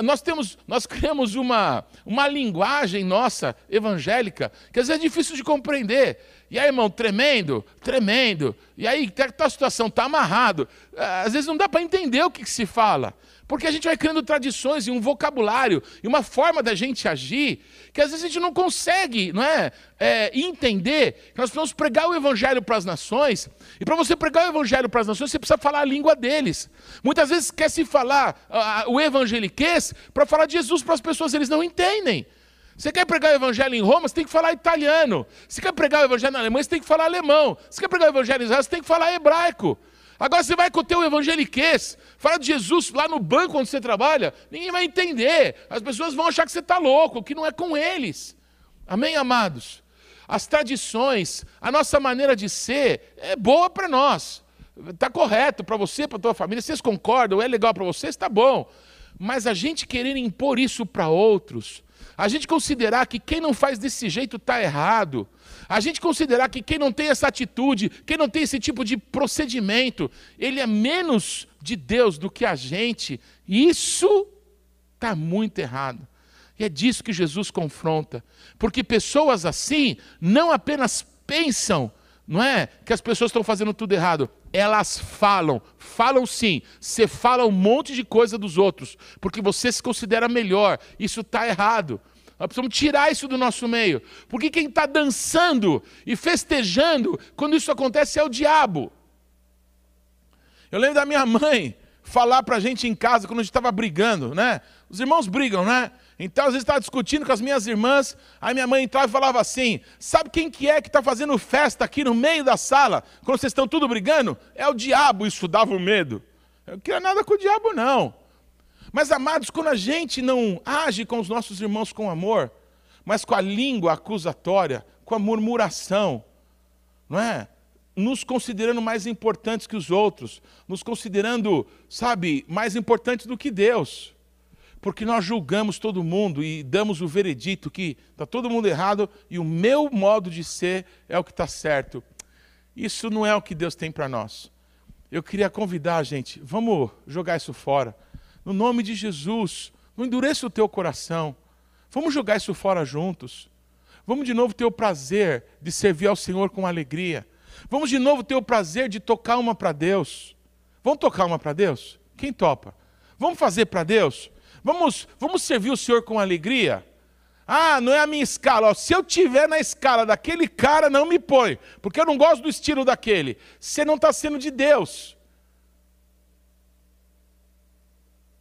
Nós temos, nós criamos uma, uma linguagem nossa evangélica que às vezes é difícil de compreender. E aí, irmão, tremendo, tremendo. E aí, tá, tá a situação está amarrado. Ah, às vezes não dá para entender o que, que, se fala. Porque a gente vai criando tradições e um vocabulário e uma forma da gente agir que às vezes a gente não consegue não é, é entender que nós precisamos pregar o evangelho para as nações. E para você pregar o evangelho para as nações, você precisa falar a língua deles. Muitas vezes quer se falar uh, o evangeliquez para falar de Jesus para as pessoas, eles não entendem. Você quer pregar o evangelho em Roma, você tem que falar italiano. Você quer pregar o evangelho na Alemanha, você tem que falar alemão. Você quer pregar o evangelho em Israel, você tem que falar hebraico. Agora você vai com o teu evangeliquez, fala de Jesus lá no banco onde você trabalha, ninguém vai entender. As pessoas vão achar que você está louco, que não é com eles. Amém, amados? As tradições, a nossa maneira de ser é boa para nós. Está correto para você, para a tua família. Vocês concordam, é legal para vocês, está bom. Mas a gente querer impor isso para outros, a gente considerar que quem não faz desse jeito está errado, a gente considerar que quem não tem essa atitude, quem não tem esse tipo de procedimento, ele é menos de Deus do que a gente, isso está muito errado. E é disso que Jesus confronta. Porque pessoas assim não apenas pensam, não é? Que as pessoas estão fazendo tudo errado. Elas falam, falam sim. Você fala um monte de coisa dos outros, porque você se considera melhor. Isso está errado. Nós precisamos tirar isso do nosso meio. Porque quem está dançando e festejando quando isso acontece é o diabo. Eu lembro da minha mãe falar para a gente em casa quando a gente estava brigando, né? Os irmãos brigam, né? Então, às vezes, estava discutindo com as minhas irmãs, aí minha mãe entrava e falava assim: sabe quem que é que está fazendo festa aqui no meio da sala, quando vocês estão tudo brigando? É o diabo, isso dava um medo. Eu não queria nada com o diabo, não. Mas, amados, quando a gente não age com os nossos irmãos com amor, mas com a língua acusatória, com a murmuração, não é? Nos considerando mais importantes que os outros, nos considerando, sabe, mais importantes do que Deus porque nós julgamos todo mundo e damos o veredito que está todo mundo errado e o meu modo de ser é o que está certo. Isso não é o que Deus tem para nós. Eu queria convidar a gente, vamos jogar isso fora. No nome de Jesus, não endureça o teu coração. Vamos jogar isso fora juntos. Vamos de novo ter o prazer de servir ao Senhor com alegria. Vamos de novo ter o prazer de tocar uma para Deus. Vamos tocar uma para Deus? Quem topa? Vamos fazer para Deus? Vamos, vamos servir o Senhor com alegria? Ah, não é a minha escala. Ó, se eu tiver na escala daquele cara, não me põe, porque eu não gosto do estilo daquele. Você não está sendo de Deus.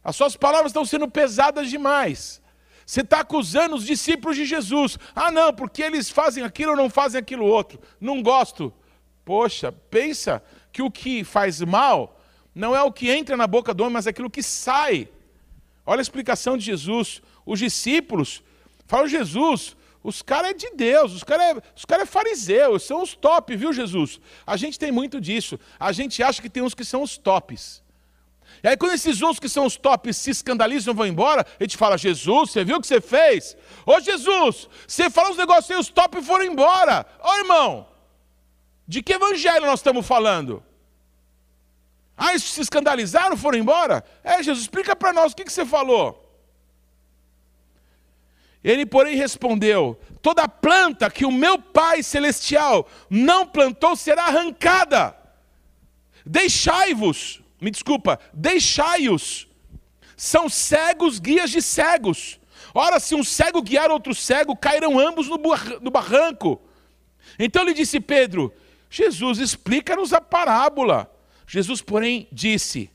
As suas palavras estão sendo pesadas demais. Você está acusando os discípulos de Jesus. Ah, não, porque eles fazem aquilo ou não fazem aquilo outro. Não gosto. Poxa, pensa que o que faz mal não é o que entra na boca do homem, mas é aquilo que sai. Olha a explicação de Jesus. Os discípulos falam, Jesus, os caras é de Deus, os caras é, os cara é fariseus, são os top, viu, Jesus? A gente tem muito disso. A gente acha que tem uns que são os tops. E aí, quando esses uns que são os tops se escandalizam e vão embora, a gente fala: Jesus, você viu o que você fez? Ô Jesus, você falou uns negócios aí, os tops foram embora. Ô irmão, de que evangelho nós estamos falando? Ah, eles se escandalizaram, foram embora? É, Jesus, explica para nós o que, que você falou. Ele, porém, respondeu: Toda planta que o meu Pai Celestial não plantou será arrancada. Deixai-vos, me desculpa, deixai-os. São cegos guias de cegos. Ora, se um cego guiar outro cego, cairão ambos no barranco. Então lhe disse Pedro: Jesus, explica-nos a parábola. Jesus, porém, disse: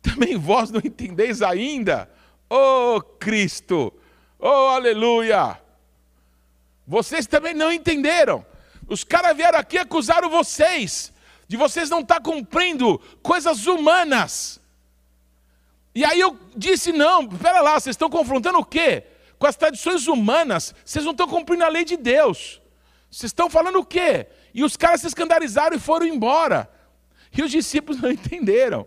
Também vós não entendeis ainda? Oh Cristo! Oh aleluia! Vocês também não entenderam. Os caras vieram aqui e acusaram vocês de vocês não estar tá cumprindo coisas humanas. E aí eu disse: não, pera lá, vocês estão confrontando o quê? Com as tradições humanas, vocês não estão cumprindo a lei de Deus. Vocês estão falando o quê? E os caras se escandalizaram e foram embora. E os discípulos não entenderam.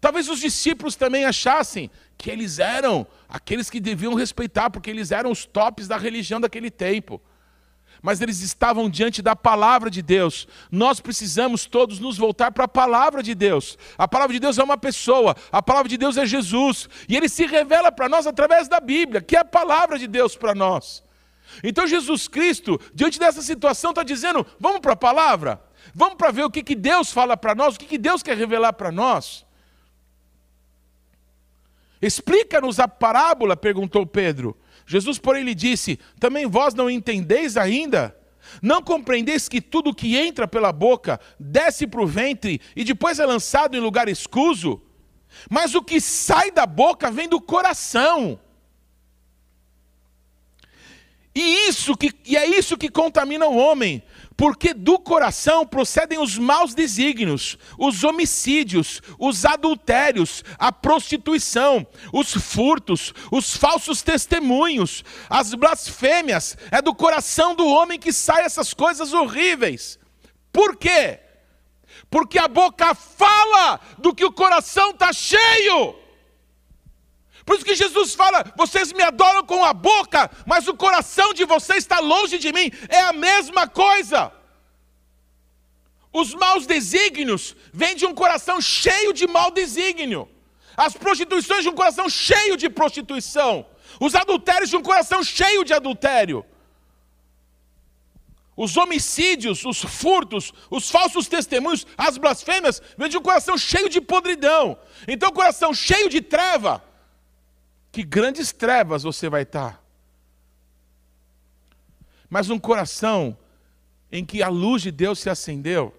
Talvez os discípulos também achassem que eles eram aqueles que deviam respeitar, porque eles eram os tops da religião daquele tempo. Mas eles estavam diante da palavra de Deus. Nós precisamos todos nos voltar para a palavra de Deus. A palavra de Deus é uma pessoa, a palavra de Deus é Jesus. E ele se revela para nós através da Bíblia, que é a palavra de Deus para nós. Então Jesus Cristo, diante dessa situação, está dizendo: vamos para a palavra? Vamos para ver o que, que Deus fala para nós, o que, que Deus quer revelar para nós. Explica-nos a parábola, perguntou Pedro. Jesus, porém, lhe disse: Também vós não entendeis ainda? Não compreendeis que tudo que entra pela boca desce para o ventre e depois é lançado em lugar escuso? Mas o que sai da boca vem do coração. E isso que e é isso que contamina o homem, porque do coração procedem os maus desígnios, os homicídios, os adultérios, a prostituição, os furtos, os falsos testemunhos, as blasfêmias. É do coração do homem que saem essas coisas horríveis. Por quê? Porque a boca fala do que o coração está cheio. Por isso que Jesus fala: vocês me adoram com a boca, mas o coração de vocês está longe de mim. É a mesma coisa. Os maus desígnios vêm de um coração cheio de mau desígnio. As prostituições de um coração cheio de prostituição. Os adultérios de um coração cheio de adultério. Os homicídios, os furtos, os falsos testemunhos, as blasfêmias, vêm de um coração cheio de podridão. Então, coração cheio de treva, que grandes trevas você vai estar. Mas um coração em que a luz de Deus se acendeu,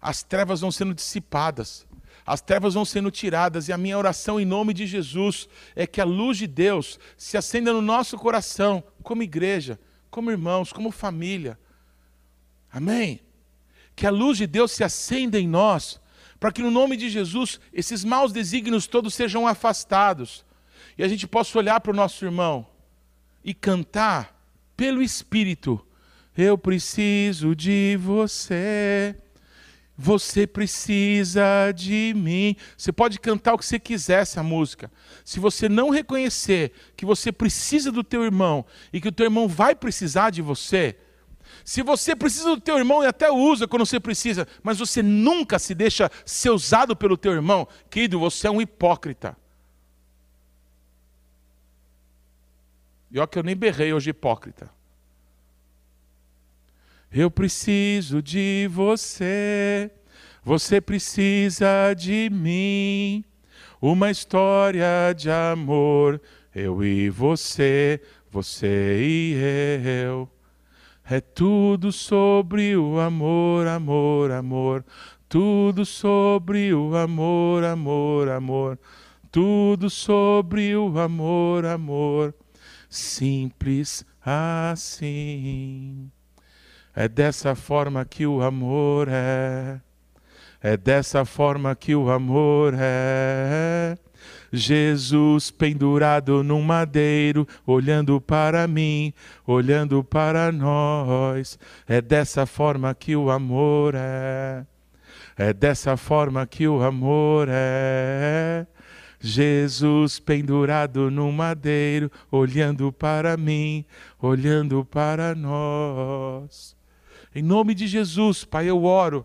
as trevas vão sendo dissipadas, as trevas vão sendo tiradas, e a minha oração em nome de Jesus é que a luz de Deus se acenda no nosso coração, como igreja, como irmãos, como família Amém? Que a luz de Deus se acenda em nós, para que no nome de Jesus esses maus desígnios todos sejam afastados e a gente possa olhar para o nosso irmão e cantar pelo Espírito: Eu preciso de você. Você precisa de mim. Você pode cantar o que você quiser essa música. Se você não reconhecer que você precisa do teu irmão e que o teu irmão vai precisar de você, se você precisa do teu irmão e até usa quando você precisa, mas você nunca se deixa ser usado pelo teu irmão, querido, você é um hipócrita. E olha que eu nem berrei hoje hipócrita. Eu preciso de você, você precisa de mim. Uma história de amor, eu e você, você e eu. É tudo sobre o amor, amor, amor. Tudo sobre o amor, amor, amor. Tudo sobre o amor, amor. Simples assim. É dessa forma que o amor é. É dessa forma que o amor é. Jesus pendurado num madeiro, olhando para mim, olhando para nós. É dessa forma que o amor é. É dessa forma que o amor é. Jesus pendurado num madeiro, olhando para mim, olhando para nós. Em nome de Jesus, Pai, eu oro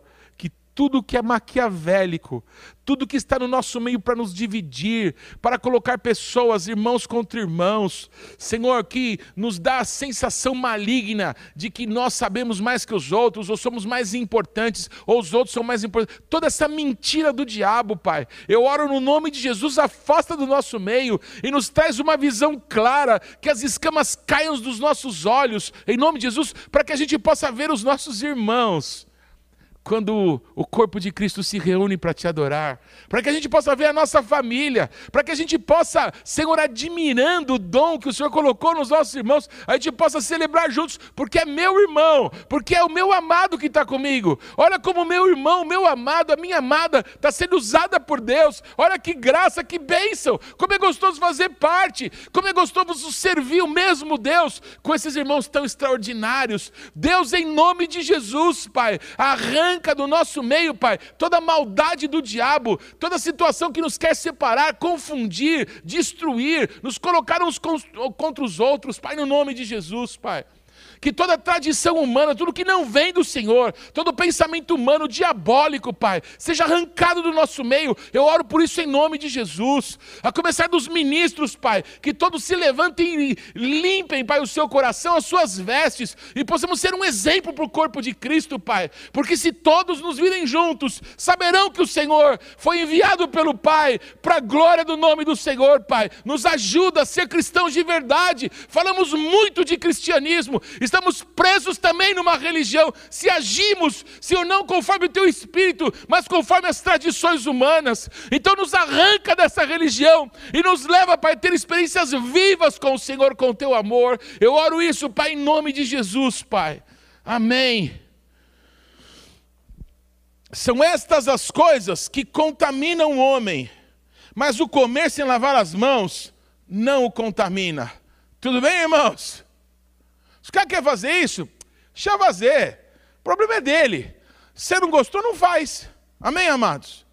tudo que é maquiavélico, tudo que está no nosso meio para nos dividir, para colocar pessoas, irmãos contra irmãos. Senhor, que nos dá a sensação maligna de que nós sabemos mais que os outros, ou somos mais importantes, ou os outros são mais importantes. Toda essa mentira do diabo, Pai. Eu oro no nome de Jesus, afasta do nosso meio e nos traz uma visão clara, que as escamas caiam dos nossos olhos, em nome de Jesus, para que a gente possa ver os nossos irmãos quando o corpo de Cristo se reúne para te adorar, para que a gente possa ver a nossa família, para que a gente possa, Senhor, admirando o dom que o Senhor colocou nos nossos irmãos, a gente possa celebrar juntos, porque é meu irmão, porque é o meu amado que está comigo. Olha como meu irmão, meu amado, a minha amada está sendo usada por Deus. Olha que graça, que bênção, como é gostoso fazer parte, como é gostoso servir o mesmo Deus com esses irmãos tão extraordinários. Deus, em nome de Jesus, Pai, arranca arranca do nosso meio, Pai, toda maldade do diabo, toda situação que nos quer separar, confundir, destruir, nos colocar uns contra os outros, Pai, no nome de Jesus, Pai que toda tradição humana, tudo que não vem do Senhor, todo pensamento humano diabólico, Pai, seja arrancado do nosso meio. Eu oro por isso em nome de Jesus. A começar dos ministros, Pai, que todos se levantem e limpem, Pai, o seu coração, as suas vestes, e possamos ser um exemplo para o corpo de Cristo, Pai. Porque se todos nos virem juntos, saberão que o Senhor foi enviado pelo Pai para a glória do nome do Senhor, Pai. Nos ajuda a ser cristãos de verdade. Falamos muito de cristianismo estamos presos também numa religião. Se agimos, Senhor, não conforme o teu espírito, mas conforme as tradições humanas. Então nos arranca dessa religião e nos leva, Pai, a ter experiências vivas com o Senhor, com o teu amor. Eu oro isso, Pai, em nome de Jesus, Pai. Amém. São estas as coisas que contaminam o homem, mas o comer sem lavar as mãos não o contamina. Tudo bem, irmãos? Se o cara quer fazer isso, deixa fazer. O problema é dele. Se você não gostou, não faz. Amém, amados?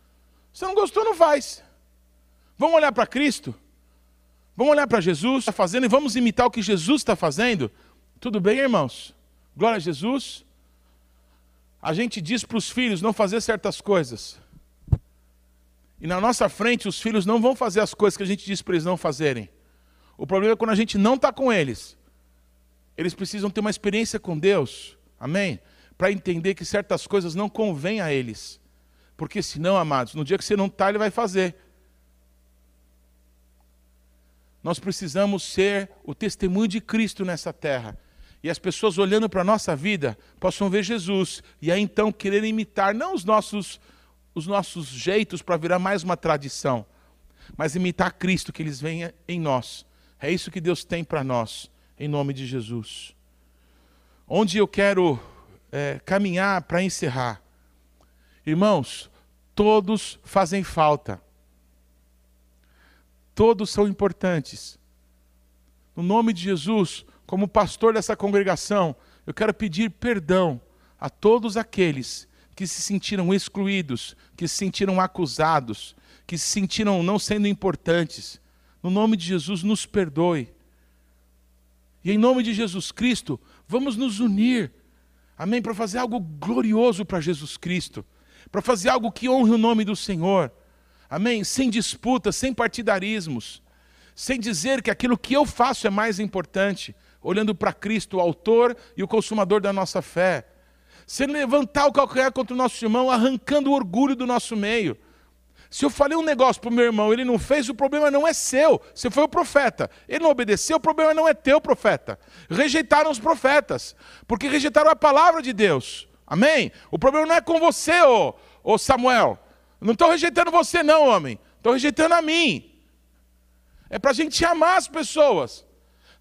Se não gostou, não faz. Vamos olhar para Cristo? Vamos olhar para Jesus está fazendo e vamos imitar o que Jesus está fazendo? Tudo bem, irmãos? Glória a Jesus. A gente diz para os filhos não fazer certas coisas. E na nossa frente, os filhos não vão fazer as coisas que a gente diz para eles não fazerem. O problema é quando a gente não está com eles. Eles precisam ter uma experiência com Deus, amém? Para entender que certas coisas não convêm a eles. Porque senão, amados, no dia que você não está, ele vai fazer. Nós precisamos ser o testemunho de Cristo nessa terra. E as pessoas olhando para a nossa vida possam ver Jesus. E aí então querer imitar, não os nossos, os nossos jeitos para virar mais uma tradição, mas imitar Cristo que eles veem em nós. É isso que Deus tem para nós, em nome de Jesus. Onde eu quero é, caminhar para encerrar. Irmãos, todos fazem falta. Todos são importantes. No nome de Jesus, como pastor dessa congregação, eu quero pedir perdão a todos aqueles que se sentiram excluídos, que se sentiram acusados, que se sentiram não sendo importantes. No nome de Jesus, nos perdoe. E em nome de Jesus Cristo, vamos nos unir, amém, para fazer algo glorioso para Jesus Cristo, para fazer algo que honre o nome do Senhor, amém, sem disputas, sem partidarismos, sem dizer que aquilo que eu faço é mais importante, olhando para Cristo, o Autor e o Consumador da nossa fé, sem levantar o calcanhar contra o nosso irmão, arrancando o orgulho do nosso meio, se eu falei um negócio para o meu irmão, ele não fez, o problema não é seu. Você foi o profeta. Ele não obedeceu, o problema não é teu, profeta. Rejeitaram os profetas, porque rejeitaram a palavra de Deus. Amém? O problema não é com você, ô, ô Samuel. Não estou rejeitando você, não, homem. Estou rejeitando a mim. É para a gente amar as pessoas.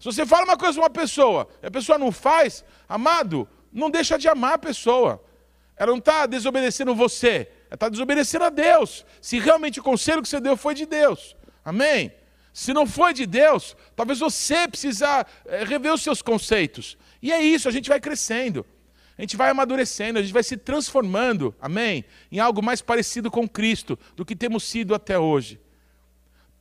Se você fala uma coisa para uma pessoa e a pessoa não faz, amado, não deixa de amar a pessoa. Ela não está desobedecendo você, está desobedecendo a Deus. Se realmente o conselho que você deu foi de Deus. Amém? Se não foi de Deus, talvez você precisar é, rever os seus conceitos. E é isso, a gente vai crescendo. A gente vai amadurecendo, a gente vai se transformando, amém? Em algo mais parecido com Cristo do que temos sido até hoje.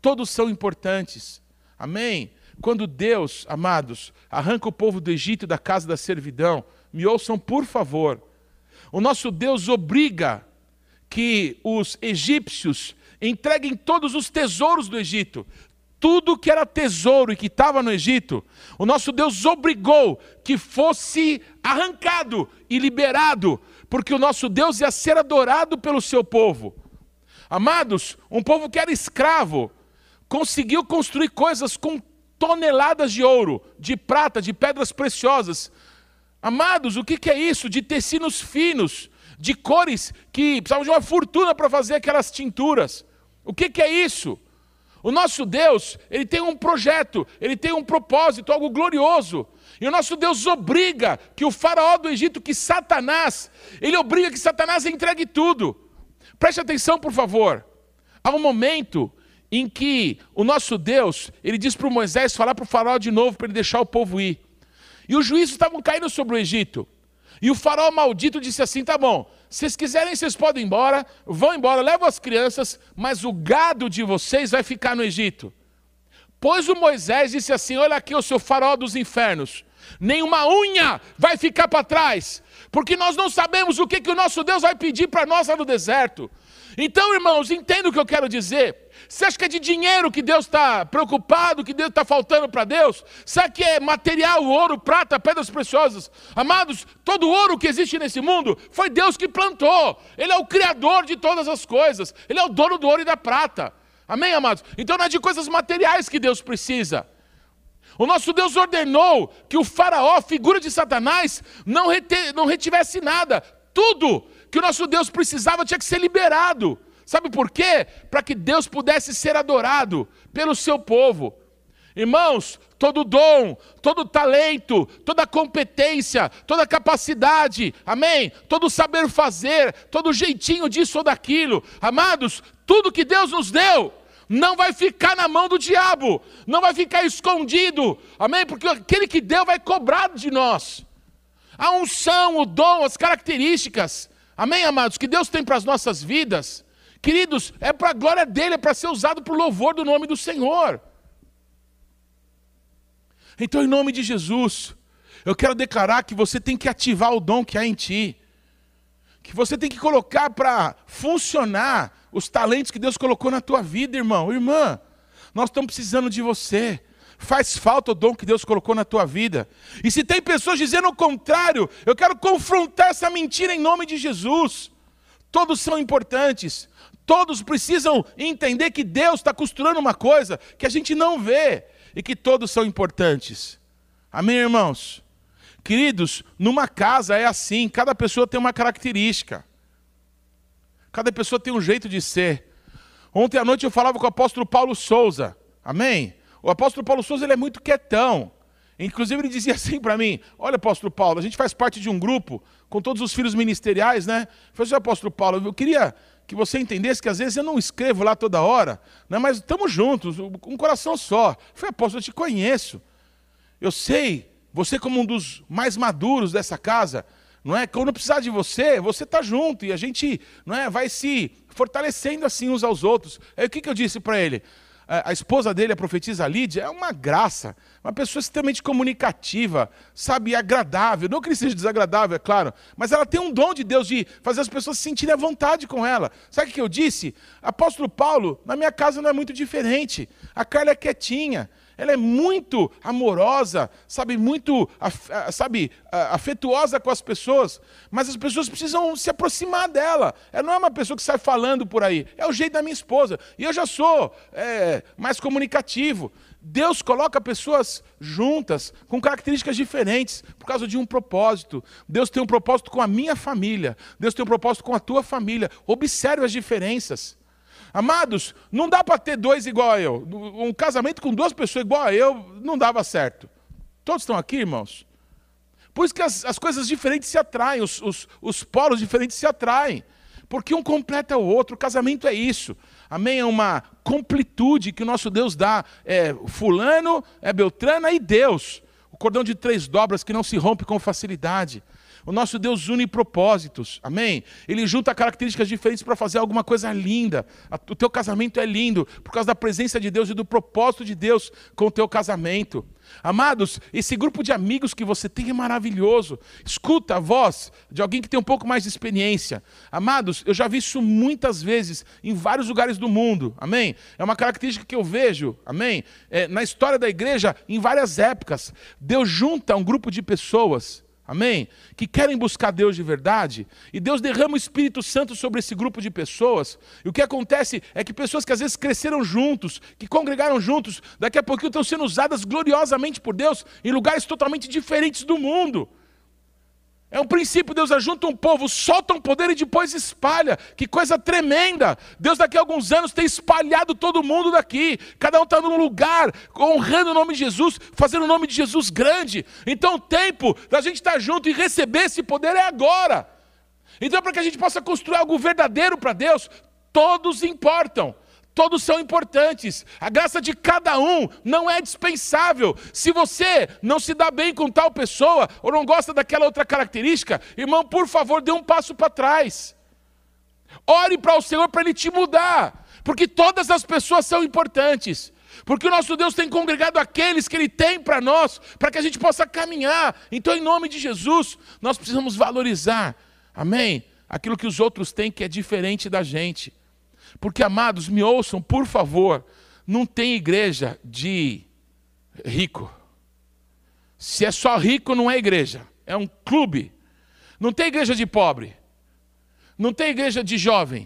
Todos são importantes, amém? Quando Deus, amados, arranca o povo do Egito da casa da servidão, me ouçam por favor. O nosso Deus obriga que os egípcios entreguem todos os tesouros do Egito. Tudo que era tesouro e que estava no Egito, o nosso Deus obrigou que fosse arrancado e liberado, porque o nosso Deus ia ser adorado pelo seu povo. Amados, um povo que era escravo conseguiu construir coisas com toneladas de ouro, de prata, de pedras preciosas. Amados, o que é isso? De tecidos finos, de cores que precisavam de uma fortuna para fazer aquelas tinturas. O que, que é isso? O nosso Deus, ele tem um projeto, ele tem um propósito, algo glorioso. E o nosso Deus obriga que o faraó do Egito, que Satanás, ele obriga que Satanás entregue tudo. Preste atenção, por favor. Há um momento em que o nosso Deus, ele diz para o Moisés falar para o faraó de novo para ele deixar o povo ir. E os juízos estavam caindo sobre o Egito. E o faraó maldito disse assim: tá bom, se vocês quiserem, vocês podem ir embora, vão embora, levam as crianças, mas o gado de vocês vai ficar no Egito. Pois o Moisés disse assim: Olha aqui o seu faraó dos infernos, nenhuma unha vai ficar para trás, porque nós não sabemos o que, que o nosso Deus vai pedir para nós lá no deserto. Então, irmãos, entenda o que eu quero dizer. Você acha que é de dinheiro que Deus está preocupado, que Deus está faltando para Deus? Será que é material, ouro, prata, pedras preciosas? Amados, todo ouro que existe nesse mundo foi Deus que plantou. Ele é o criador de todas as coisas. Ele é o dono do ouro e da prata. Amém, amados? Então não é de coisas materiais que Deus precisa. O nosso Deus ordenou que o faraó, figura de Satanás, não, rete, não retivesse nada. Tudo que o nosso Deus precisava tinha que ser liberado. Sabe por quê? Para que Deus pudesse ser adorado pelo seu povo. Irmãos, todo dom, todo talento, toda competência, toda capacidade, amém? Todo saber fazer, todo jeitinho disso ou daquilo, amados, tudo que Deus nos deu, não vai ficar na mão do diabo, não vai ficar escondido, amém? Porque aquele que deu vai cobrar de nós. A unção, o dom, as características, amém, amados, que Deus tem para as nossas vidas, Queridos, é para a glória dele, é para ser usado para o louvor do nome do Senhor. Então, em nome de Jesus, eu quero declarar que você tem que ativar o dom que há em ti, que você tem que colocar para funcionar os talentos que Deus colocou na tua vida, irmão, irmã. Nós estamos precisando de você. Faz falta o dom que Deus colocou na tua vida. E se tem pessoas dizendo o contrário, eu quero confrontar essa mentira em nome de Jesus. Todos são importantes. Todos precisam entender que Deus está costurando uma coisa que a gente não vê e que todos são importantes. Amém, irmãos? Queridos, numa casa é assim, cada pessoa tem uma característica. Cada pessoa tem um jeito de ser. Ontem à noite eu falava com o apóstolo Paulo Souza. Amém? O apóstolo Paulo Souza ele é muito quietão. Inclusive ele dizia assim para mim: Olha, apóstolo Paulo, a gente faz parte de um grupo com todos os filhos ministeriais, né? Eu falei assim, apóstolo Paulo, eu queria que você entendesse que às vezes eu não escrevo lá toda hora, né? mas estamos juntos, um coração só. Falei, apóstolo, eu te conheço. Eu sei, você como um dos mais maduros dessa casa, não é? Quando precisar de você, você está junto e a gente não é, vai se fortalecendo assim uns aos outros. Aí o que, que eu disse para ele? A esposa dele, a profetisa Lídia, é uma graça, uma pessoa extremamente comunicativa, sabe, agradável. Não que ele seja desagradável, é claro, mas ela tem um dom de Deus de fazer as pessoas se sentirem à vontade com ela. Sabe o que eu disse? Apóstolo Paulo, na minha casa não é muito diferente. A Carla é quietinha, ela é muito amorosa, sabe, muito, sabe, afetuosa com as pessoas, mas as pessoas precisam se aproximar dela. Ela não é uma pessoa que sai falando por aí, é o jeito da minha esposa. E eu já sou é, mais comunicativo. Deus coloca pessoas juntas, com características diferentes, por causa de um propósito. Deus tem um propósito com a minha família, Deus tem um propósito com a tua família. Observe as diferenças. Amados, não dá para ter dois igual a eu. Um casamento com duas pessoas igual a eu não dava certo. Todos estão aqui, irmãos? Por isso que as, as coisas diferentes se atraem, os, os, os polos diferentes se atraem. Porque um completa o outro, o casamento é isso. Amém? É uma completude que o nosso Deus dá. É fulano, é Beltrana e Deus. O cordão de três dobras que não se rompe com facilidade. O nosso Deus une propósitos, amém? Ele junta características diferentes para fazer alguma coisa linda. O teu casamento é lindo por causa da presença de Deus e do propósito de Deus com o teu casamento. Amados, esse grupo de amigos que você tem é maravilhoso. Escuta a voz de alguém que tem um pouco mais de experiência. Amados, eu já vi isso muitas vezes em vários lugares do mundo. Amém? É uma característica que eu vejo, amém? É, na história da igreja, em várias épocas. Deus junta um grupo de pessoas Amém? Que querem buscar Deus de verdade, e Deus derrama o Espírito Santo sobre esse grupo de pessoas. E o que acontece é que pessoas que às vezes cresceram juntos, que congregaram juntos, daqui a pouquinho estão sendo usadas gloriosamente por Deus em lugares totalmente diferentes do mundo. É um princípio, Deus ajunta um povo, solta um poder e depois espalha. Que coisa tremenda! Deus daqui a alguns anos tem espalhado todo mundo daqui. Cada um está num lugar, honrando o nome de Jesus, fazendo o nome de Jesus grande. Então o tempo da gente estar tá junto e receber esse poder é agora. Então, para que a gente possa construir algo verdadeiro para Deus, todos importam. Todos são importantes. A graça de cada um não é dispensável. Se você não se dá bem com tal pessoa ou não gosta daquela outra característica, irmão, por favor, dê um passo para trás. Ore para o Senhor para Ele te mudar, porque todas as pessoas são importantes. Porque o nosso Deus tem congregado aqueles que Ele tem para nós, para que a gente possa caminhar. Então, em nome de Jesus, nós precisamos valorizar, amém? Aquilo que os outros têm que é diferente da gente. Porque, amados, me ouçam, por favor, não tem igreja de rico. Se é só rico, não é igreja, é um clube. Não tem igreja de pobre, não tem igreja de jovem,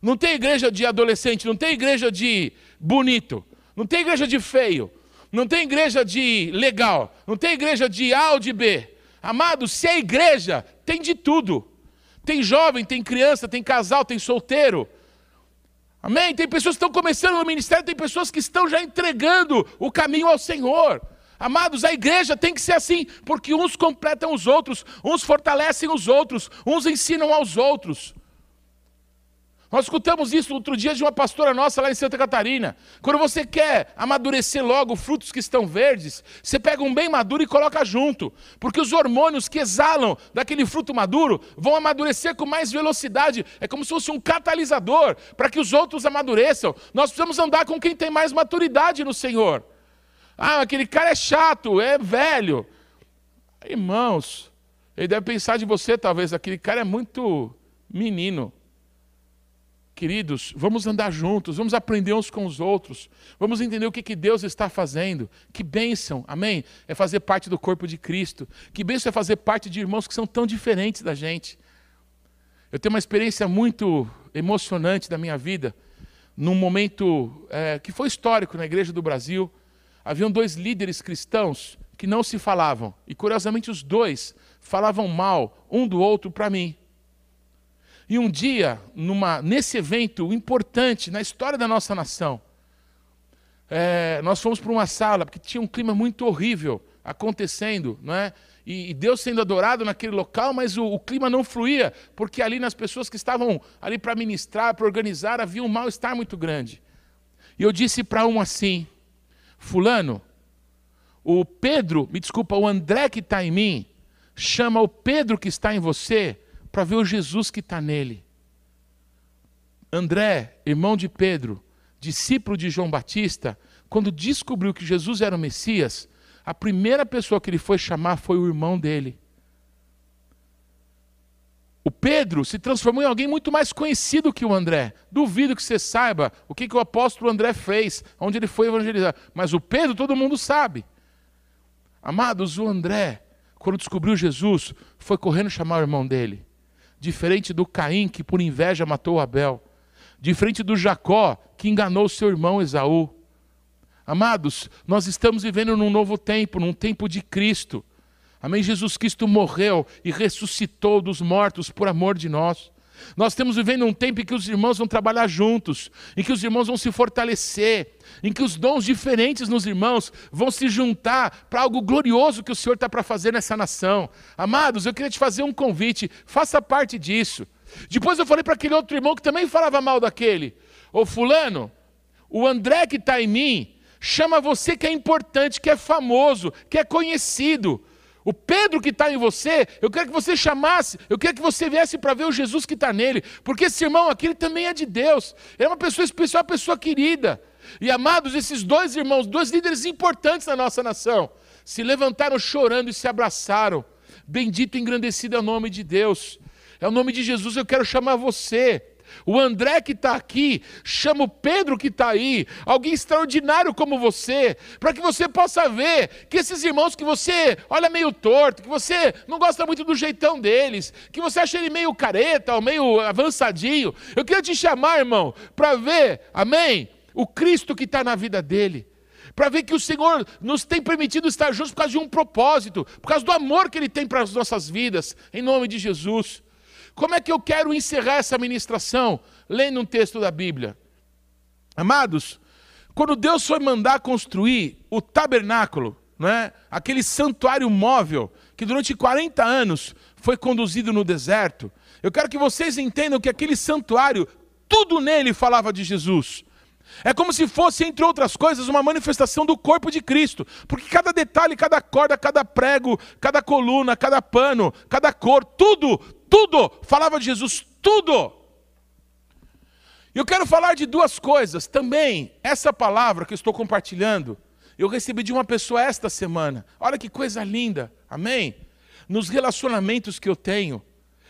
não tem igreja de adolescente, não tem igreja de bonito, não tem igreja de feio, não tem igreja de legal, não tem igreja de A ou de B. Amados, se é igreja, tem de tudo. Tem jovem, tem criança, tem casal, tem solteiro, Amém? Tem pessoas que estão começando no ministério, tem pessoas que estão já entregando o caminho ao Senhor. Amados, a igreja tem que ser assim, porque uns completam os outros, uns fortalecem os outros, uns ensinam aos outros. Nós escutamos isso outro dia de uma pastora nossa lá em Santa Catarina. Quando você quer amadurecer logo frutos que estão verdes, você pega um bem maduro e coloca junto. Porque os hormônios que exalam daquele fruto maduro vão amadurecer com mais velocidade. É como se fosse um catalisador para que os outros amadureçam. Nós precisamos andar com quem tem mais maturidade no Senhor. Ah, aquele cara é chato, é velho. Irmãos, ele deve pensar de você, talvez, aquele cara é muito menino queridos, vamos andar juntos, vamos aprender uns com os outros, vamos entender o que, que Deus está fazendo. Que bênção, amém? É fazer parte do corpo de Cristo. Que bênção é fazer parte de irmãos que são tão diferentes da gente. Eu tenho uma experiência muito emocionante da minha vida, num momento é, que foi histórico na Igreja do Brasil. Haviam dois líderes cristãos que não se falavam, e curiosamente os dois falavam mal um do outro para mim. E um dia, numa, nesse evento importante na história da nossa nação, é, nós fomos para uma sala, porque tinha um clima muito horrível acontecendo, não é? E, Deus sendo adorado naquele local, mas o, o, clima não fluía, porque ali nas pessoas que estavam ali para ministrar, para organizar, havia um mal-estar muito grande. E eu disse para um assim: Fulano, o Pedro, me desculpa, o André que está em mim, chama o Pedro que está em você para ver o Jesus que está nele. André, irmão de Pedro, discípulo de João Batista, quando descobriu que Jesus era o Messias, a primeira pessoa que ele foi chamar foi o irmão dele. O Pedro se transformou em alguém muito mais conhecido que o André. Duvido que você saiba o que, que o apóstolo André fez, onde ele foi evangelizar. Mas o Pedro todo mundo sabe. Amados, o André, quando descobriu Jesus, foi correndo chamar o irmão dele diferente do Caim, que por inveja matou Abel, diferente do Jacó, que enganou seu irmão Esaú. Amados, nós estamos vivendo num novo tempo, num tempo de Cristo. Amém? Jesus Cristo morreu e ressuscitou dos mortos por amor de nós. Nós estamos vivendo um tempo em que os irmãos vão trabalhar juntos, em que os irmãos vão se fortalecer, em que os dons diferentes nos irmãos vão se juntar para algo glorioso que o Senhor está para fazer nessa nação. Amados, eu queria te fazer um convite, faça parte disso. Depois eu falei para aquele outro irmão que também falava mal daquele: Ô Fulano, o André que está em mim, chama você que é importante, que é famoso, que é conhecido. O Pedro que está em você, eu quero que você chamasse, eu quero que você viesse para ver o Jesus que está nele, porque esse irmão aqui ele também é de Deus, ele é uma pessoa especial, uma pessoa querida. E amados, esses dois irmãos, dois líderes importantes da nossa nação, se levantaram chorando e se abraçaram. Bendito e engrandecido é o nome de Deus. É o nome de Jesus, eu quero chamar você. O André que está aqui, chama o Pedro que está aí, alguém extraordinário como você, para que você possa ver que esses irmãos que você olha meio torto, que você não gosta muito do jeitão deles, que você acha ele meio careta ou meio avançadinho, eu queria te chamar, irmão, para ver, amém? O Cristo que está na vida dele para ver que o Senhor nos tem permitido estar juntos por causa de um propósito, por causa do amor que Ele tem para as nossas vidas, em nome de Jesus. Como é que eu quero encerrar essa ministração? Lendo um texto da Bíblia. Amados, quando Deus foi mandar construir o tabernáculo, não é? aquele santuário móvel, que durante 40 anos foi conduzido no deserto, eu quero que vocês entendam que aquele santuário, tudo nele falava de Jesus. É como se fosse, entre outras coisas, uma manifestação do corpo de Cristo, porque cada detalhe, cada corda, cada prego, cada coluna, cada pano, cada cor, tudo, tudo falava de Jesus, tudo. E eu quero falar de duas coisas também. Essa palavra que eu estou compartilhando, eu recebi de uma pessoa esta semana. Olha que coisa linda, amém? Nos relacionamentos que eu tenho,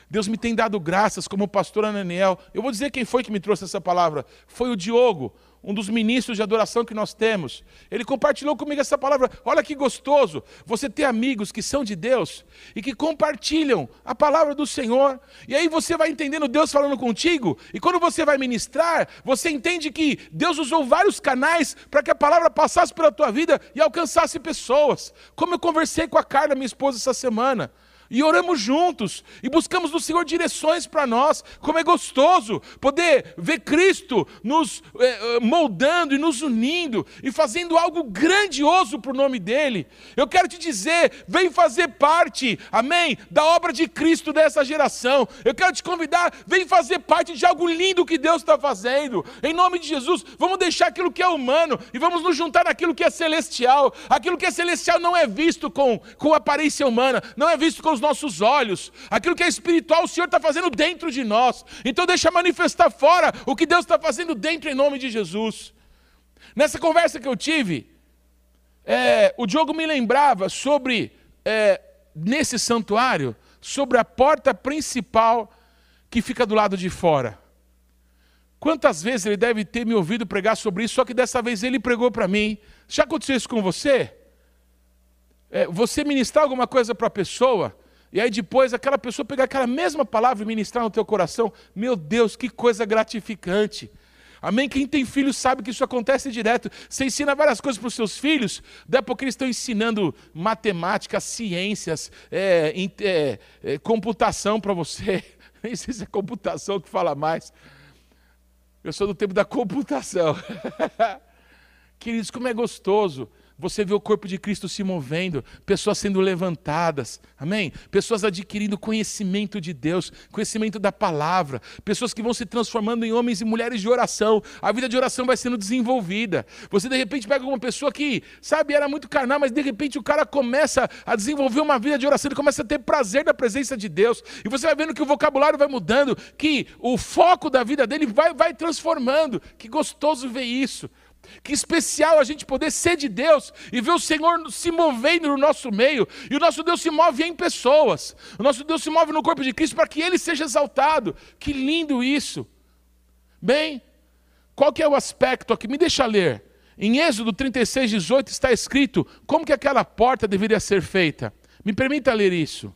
Deus me tem dado graças como pastor Ananiel. Eu vou dizer quem foi que me trouxe essa palavra. Foi o Diogo um dos ministros de adoração que nós temos, ele compartilhou comigo essa palavra. Olha que gostoso você ter amigos que são de Deus e que compartilham a palavra do Senhor. E aí você vai entendendo Deus falando contigo, e quando você vai ministrar, você entende que Deus usou vários canais para que a palavra passasse pela tua vida e alcançasse pessoas. Como eu conversei com a Carla, minha esposa, essa semana e oramos juntos e buscamos do Senhor direções para nós. Como é gostoso poder ver Cristo nos eh, moldando e nos unindo e fazendo algo grandioso o nome dEle. Eu quero te dizer, vem fazer parte, amém, da obra de Cristo dessa geração. Eu quero te convidar, vem fazer parte de algo lindo que Deus está fazendo. Em nome de Jesus, vamos deixar aquilo que é humano e vamos nos juntar naquilo que é celestial. Aquilo que é celestial não é visto com, com aparência humana, não é visto com os nossos olhos. Aquilo que é espiritual, o Senhor está fazendo dentro de nós. Então deixa manifestar fora o que Deus está fazendo dentro em nome de Jesus. Nessa conversa que eu tive, é, o Diogo me lembrava sobre, é, nesse santuário, sobre a porta principal que fica do lado de fora. Quantas vezes ele deve ter me ouvido pregar sobre isso, só que dessa vez ele pregou para mim. Já aconteceu isso com você? É, você ministrar alguma coisa para a pessoa, e aí depois aquela pessoa pegar aquela mesma palavra e ministrar no teu coração, meu Deus, que coisa gratificante. Amém? Quem tem filhos sabe que isso acontece direto. Você ensina várias coisas para os seus filhos, daí a pouco eles estão ensinando matemática, ciências, é, é, é, computação para você. Nem sei se é computação que fala mais. Eu sou do tempo da computação. Queridos, como é gostoso você vê o corpo de Cristo se movendo, pessoas sendo levantadas, amém? Pessoas adquirindo conhecimento de Deus, conhecimento da palavra, pessoas que vão se transformando em homens e mulheres de oração, a vida de oração vai sendo desenvolvida. Você de repente pega uma pessoa que, sabe, era muito carnal, mas de repente o cara começa a desenvolver uma vida de oração, ele começa a ter prazer da presença de Deus, e você vai vendo que o vocabulário vai mudando, que o foco da vida dele vai, vai transformando. Que gostoso ver isso. Que especial a gente poder ser de Deus e ver o Senhor se movendo no nosso meio. E o nosso Deus se move em pessoas. O nosso Deus se move no corpo de Cristo para que Ele seja exaltado. Que lindo isso. Bem, qual que é o aspecto aqui? Me deixa ler. Em Êxodo 36, 18 está escrito como que aquela porta deveria ser feita. Me permita ler isso.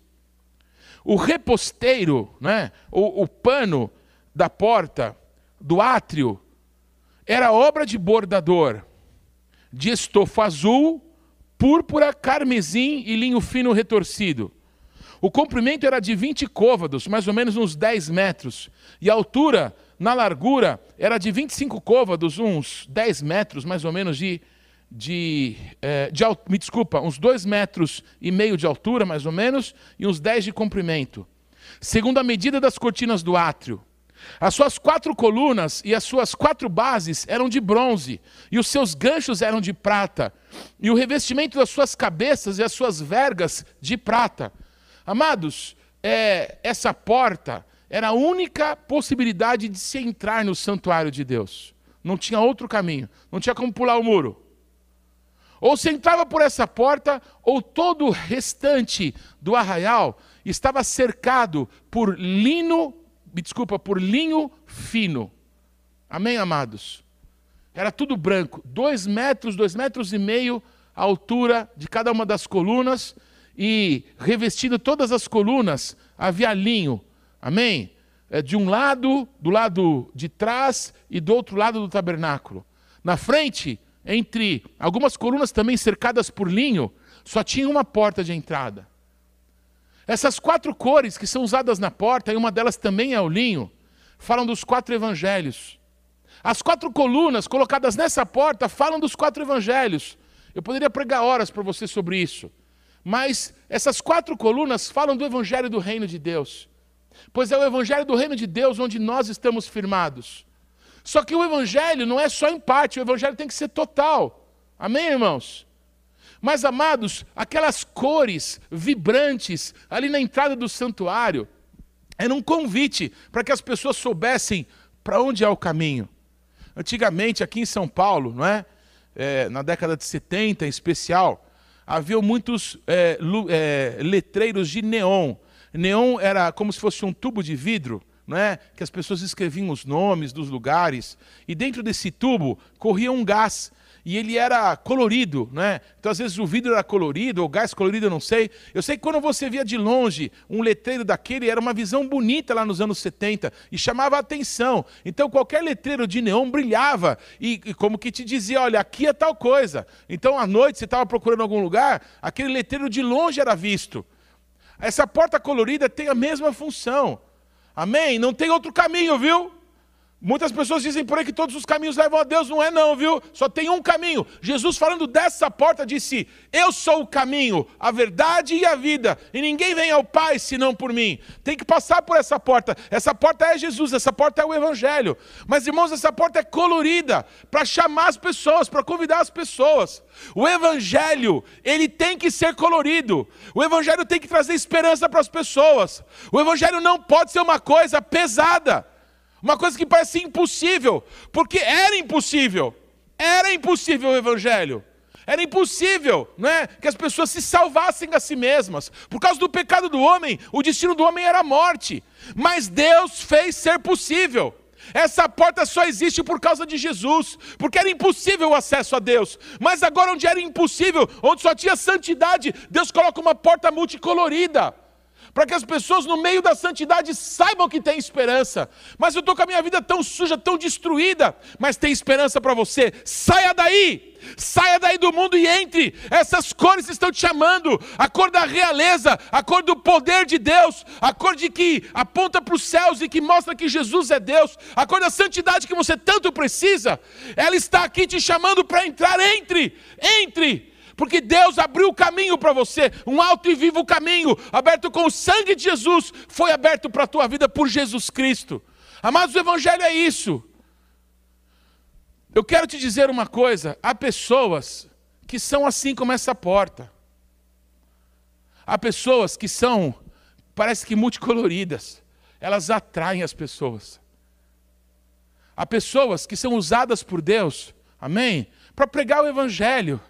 O reposteiro, né, o, o pano da porta, do átrio, era obra de bordador, de estofa azul, púrpura, carmesim e linho fino retorcido. O comprimento era de 20 côvados, mais ou menos uns 10 metros, e a altura, na largura, era de 25 côvados, uns 10 metros, mais ou menos, de, de, eh, de, me desculpa, uns 2 metros e meio de altura, mais ou menos, e uns 10 de comprimento. Segundo a medida das cortinas do átrio, as suas quatro colunas e as suas quatro bases eram de bronze, e os seus ganchos eram de prata, e o revestimento das suas cabeças e as suas vergas de prata. Amados, é, essa porta era a única possibilidade de se entrar no santuário de Deus. Não tinha outro caminho, não tinha como pular o muro. Ou se entrava por essa porta, ou todo o restante do arraial estava cercado por lino me desculpa, por linho fino. Amém, amados? Era tudo branco, dois metros, dois metros e meio a altura de cada uma das colunas e revestindo todas as colunas havia linho. Amém? É, de um lado, do lado de trás e do outro lado do tabernáculo. Na frente, entre algumas colunas também cercadas por linho, só tinha uma porta de entrada. Essas quatro cores que são usadas na porta, e uma delas também é o linho, falam dos quatro evangelhos. As quatro colunas colocadas nessa porta falam dos quatro evangelhos. Eu poderia pregar horas para você sobre isso. Mas essas quatro colunas falam do evangelho do reino de Deus. Pois é o evangelho do reino de Deus onde nós estamos firmados. Só que o evangelho não é só em parte, o evangelho tem que ser total. Amém, irmãos? Mas, amados, aquelas cores vibrantes ali na entrada do santuário era um convite para que as pessoas soubessem para onde é o caminho. Antigamente, aqui em São Paulo, não é? é na década de 70 em especial, havia muitos é, é, letreiros de neon. Neon era como se fosse um tubo de vidro, não é? que as pessoas escreviam os nomes dos lugares, e dentro desse tubo corria um gás e ele era colorido, né? Então às vezes o vidro era colorido, ou gás colorido, eu não sei. Eu sei que quando você via de longe um letreiro daquele, era uma visão bonita lá nos anos 70 e chamava a atenção. Então qualquer letreiro de neon brilhava e, e como que te dizia, olha, aqui é tal coisa. Então à noite você estava procurando algum lugar, aquele letreiro de longe era visto. Essa porta colorida tem a mesma função. Amém? Não tem outro caminho, viu? Muitas pessoas dizem por aí que todos os caminhos levam a Deus, não é não, viu? Só tem um caminho. Jesus falando dessa porta disse: "Eu sou o caminho, a verdade e a vida, e ninguém vem ao Pai senão por mim". Tem que passar por essa porta. Essa porta é Jesus, essa porta é o evangelho. Mas irmãos, essa porta é colorida para chamar as pessoas, para convidar as pessoas. O evangelho, ele tem que ser colorido. O evangelho tem que trazer esperança para as pessoas. O evangelho não pode ser uma coisa pesada. Uma coisa que parece impossível, porque era impossível. Era impossível o evangelho. Era impossível né, que as pessoas se salvassem a si mesmas. Por causa do pecado do homem, o destino do homem era a morte. Mas Deus fez ser possível. Essa porta só existe por causa de Jesus, porque era impossível o acesso a Deus. Mas agora, onde era impossível, onde só tinha santidade, Deus coloca uma porta multicolorida para que as pessoas no meio da santidade saibam que tem esperança. Mas eu estou com a minha vida tão suja, tão destruída, mas tem esperança para você. Saia daí! Saia daí do mundo e entre. Essas cores estão te chamando. A cor da realeza, a cor do poder de Deus, a cor de que aponta para os céus e que mostra que Jesus é Deus, a cor da santidade que você tanto precisa. Ela está aqui te chamando para entrar. Entre, entre porque Deus abriu o caminho para você, um alto e vivo caminho, aberto com o sangue de Jesus, foi aberto para a tua vida por Jesus Cristo. Amados, o Evangelho é isso. Eu quero te dizer uma coisa: há pessoas que são assim como essa porta. Há pessoas que são, parece que multicoloridas, elas atraem as pessoas. Há pessoas que são usadas por Deus, amém? Para pregar o Evangelho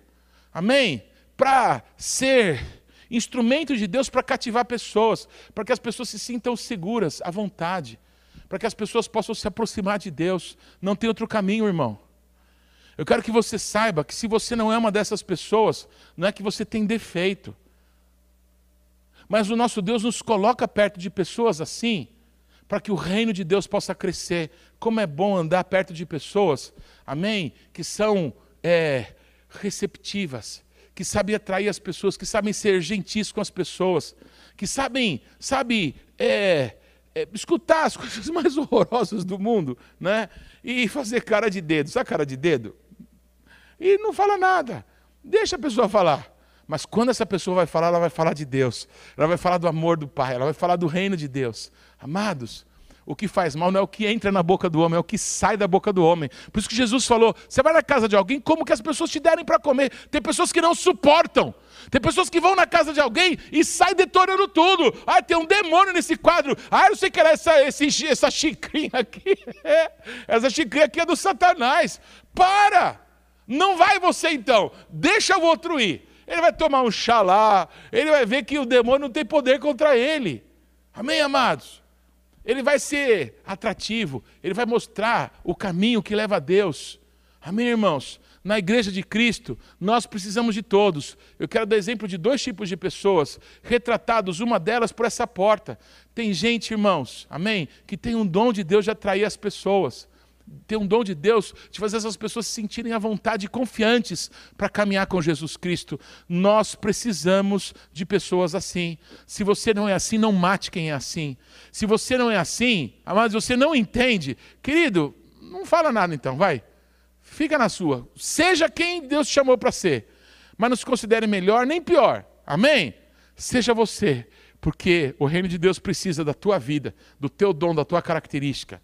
Amém? Para ser instrumento de Deus para cativar pessoas, para que as pessoas se sintam seguras, à vontade, para que as pessoas possam se aproximar de Deus. Não tem outro caminho, irmão. Eu quero que você saiba que se você não é uma dessas pessoas, não é que você tem defeito. Mas o nosso Deus nos coloca perto de pessoas assim, para que o reino de Deus possa crescer. Como é bom andar perto de pessoas, amém? Que são é, receptivas, que sabem atrair as pessoas, que sabem ser gentis com as pessoas, que sabem, sabe, é, é, escutar as coisas mais horrorosas do mundo, né? E fazer cara de dedo, sabe cara de dedo? E não fala nada, deixa a pessoa falar. Mas quando essa pessoa vai falar, ela vai falar de Deus, ela vai falar do amor do Pai, ela vai falar do reino de Deus. Amados, o que faz mal não é o que entra na boca do homem, é o que sai da boca do homem. Por isso que Jesus falou: você vai na casa de alguém, como que as pessoas te derem para comer? Tem pessoas que não suportam. Tem pessoas que vão na casa de alguém e saem detonando tudo. Ah, tem um demônio nesse quadro. Ah, eu sei que era essa, esse, essa xicrinha aqui. É, essa xicrinha aqui é do Satanás. Para! Não vai você então. Deixa o outro ir. Ele vai tomar um chá lá. Ele vai ver que o demônio não tem poder contra ele. Amém, amados? Ele vai ser atrativo, ele vai mostrar o caminho que leva a Deus. Amém, irmãos? Na igreja de Cristo, nós precisamos de todos. Eu quero dar exemplo de dois tipos de pessoas, retratados, uma delas por essa porta. Tem gente, irmãos, amém? Que tem um dom de Deus de atrair as pessoas tem um dom de Deus de fazer essas pessoas se sentirem à vontade e confiantes para caminhar com Jesus Cristo. Nós precisamos de pessoas assim. Se você não é assim, não mate quem é assim. Se você não é assim, amados, você não entende, querido, não fala nada então, vai. Fica na sua. Seja quem Deus te chamou para ser. Mas não se considere melhor nem pior. Amém? Seja você, porque o reino de Deus precisa da tua vida, do teu dom, da tua característica.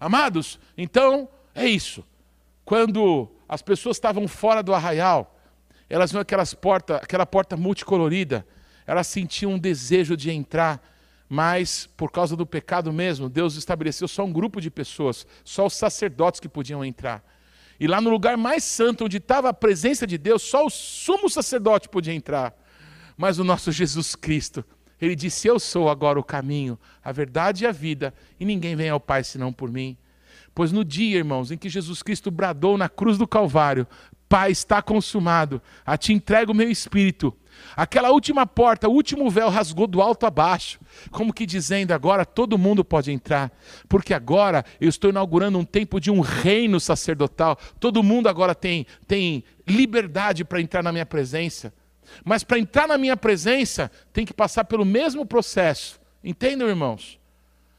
Amados, então é isso. Quando as pessoas estavam fora do arraial, elas viam aquelas porta, aquela porta multicolorida, elas sentiam um desejo de entrar, mas por causa do pecado mesmo, Deus estabeleceu só um grupo de pessoas, só os sacerdotes que podiam entrar. E lá no lugar mais santo, onde estava a presença de Deus, só o sumo sacerdote podia entrar. Mas o nosso Jesus Cristo, ele disse: Eu sou agora o caminho, a verdade e a vida, e ninguém vem ao Pai senão por mim. Pois no dia, irmãos, em que Jesus Cristo bradou na cruz do Calvário: Pai, está consumado, a ti entrego o meu espírito. Aquela última porta, o último véu rasgou do alto a baixo, como que dizendo: agora todo mundo pode entrar, porque agora eu estou inaugurando um tempo de um reino sacerdotal. Todo mundo agora tem, tem liberdade para entrar na minha presença. Mas para entrar na minha presença, tem que passar pelo mesmo processo. Entendem, irmãos?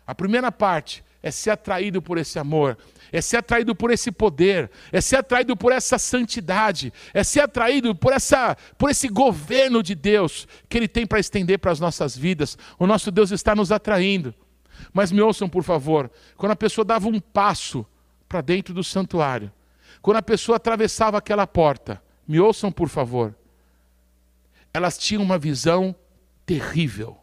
A primeira parte é ser atraído por esse amor, é ser atraído por esse poder, é ser atraído por essa santidade, é ser atraído por, essa, por esse governo de Deus que Ele tem para estender para as nossas vidas. O nosso Deus está nos atraindo. Mas me ouçam, por favor, quando a pessoa dava um passo para dentro do santuário, quando a pessoa atravessava aquela porta, me ouçam, por favor, elas tinham uma visão terrível.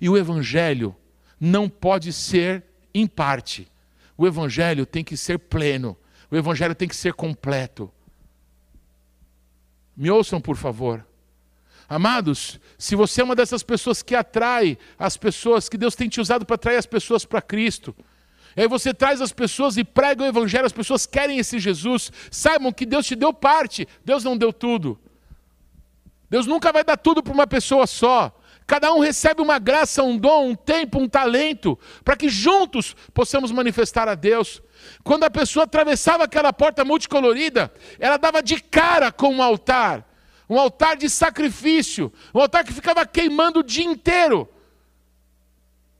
E o Evangelho não pode ser em parte. O Evangelho tem que ser pleno. O Evangelho tem que ser completo. Me ouçam, por favor. Amados, se você é uma dessas pessoas que atrai as pessoas, que Deus tem te usado para atrair as pessoas para Cristo, E aí você traz as pessoas e prega o evangelho, as pessoas querem esse Jesus. Saibam que Deus te deu parte, Deus não deu tudo. Deus nunca vai dar tudo para uma pessoa só. Cada um recebe uma graça, um dom, um tempo, um talento, para que juntos possamos manifestar a Deus. Quando a pessoa atravessava aquela porta multicolorida, ela dava de cara com um altar, um altar de sacrifício, um altar que ficava queimando o dia inteiro.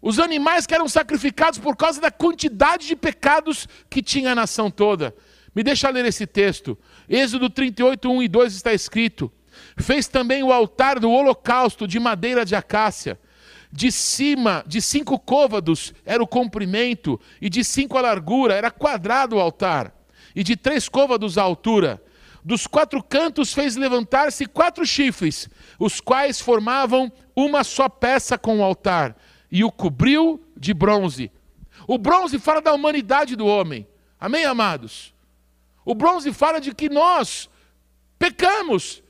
Os animais que eram sacrificados por causa da quantidade de pecados que tinha a nação toda. Me deixa ler esse texto. Êxodo 38, 1 e 2 está escrito: Fez também o altar do holocausto de madeira de acácia. De cima, de cinco côvados era o comprimento, e de cinco a largura, era quadrado o altar, e de três côvados a altura. Dos quatro cantos fez levantar-se quatro chifres, os quais formavam uma só peça com o altar, e o cobriu de bronze. O bronze fala da humanidade do homem. Amém, amados? O bronze fala de que nós pecamos,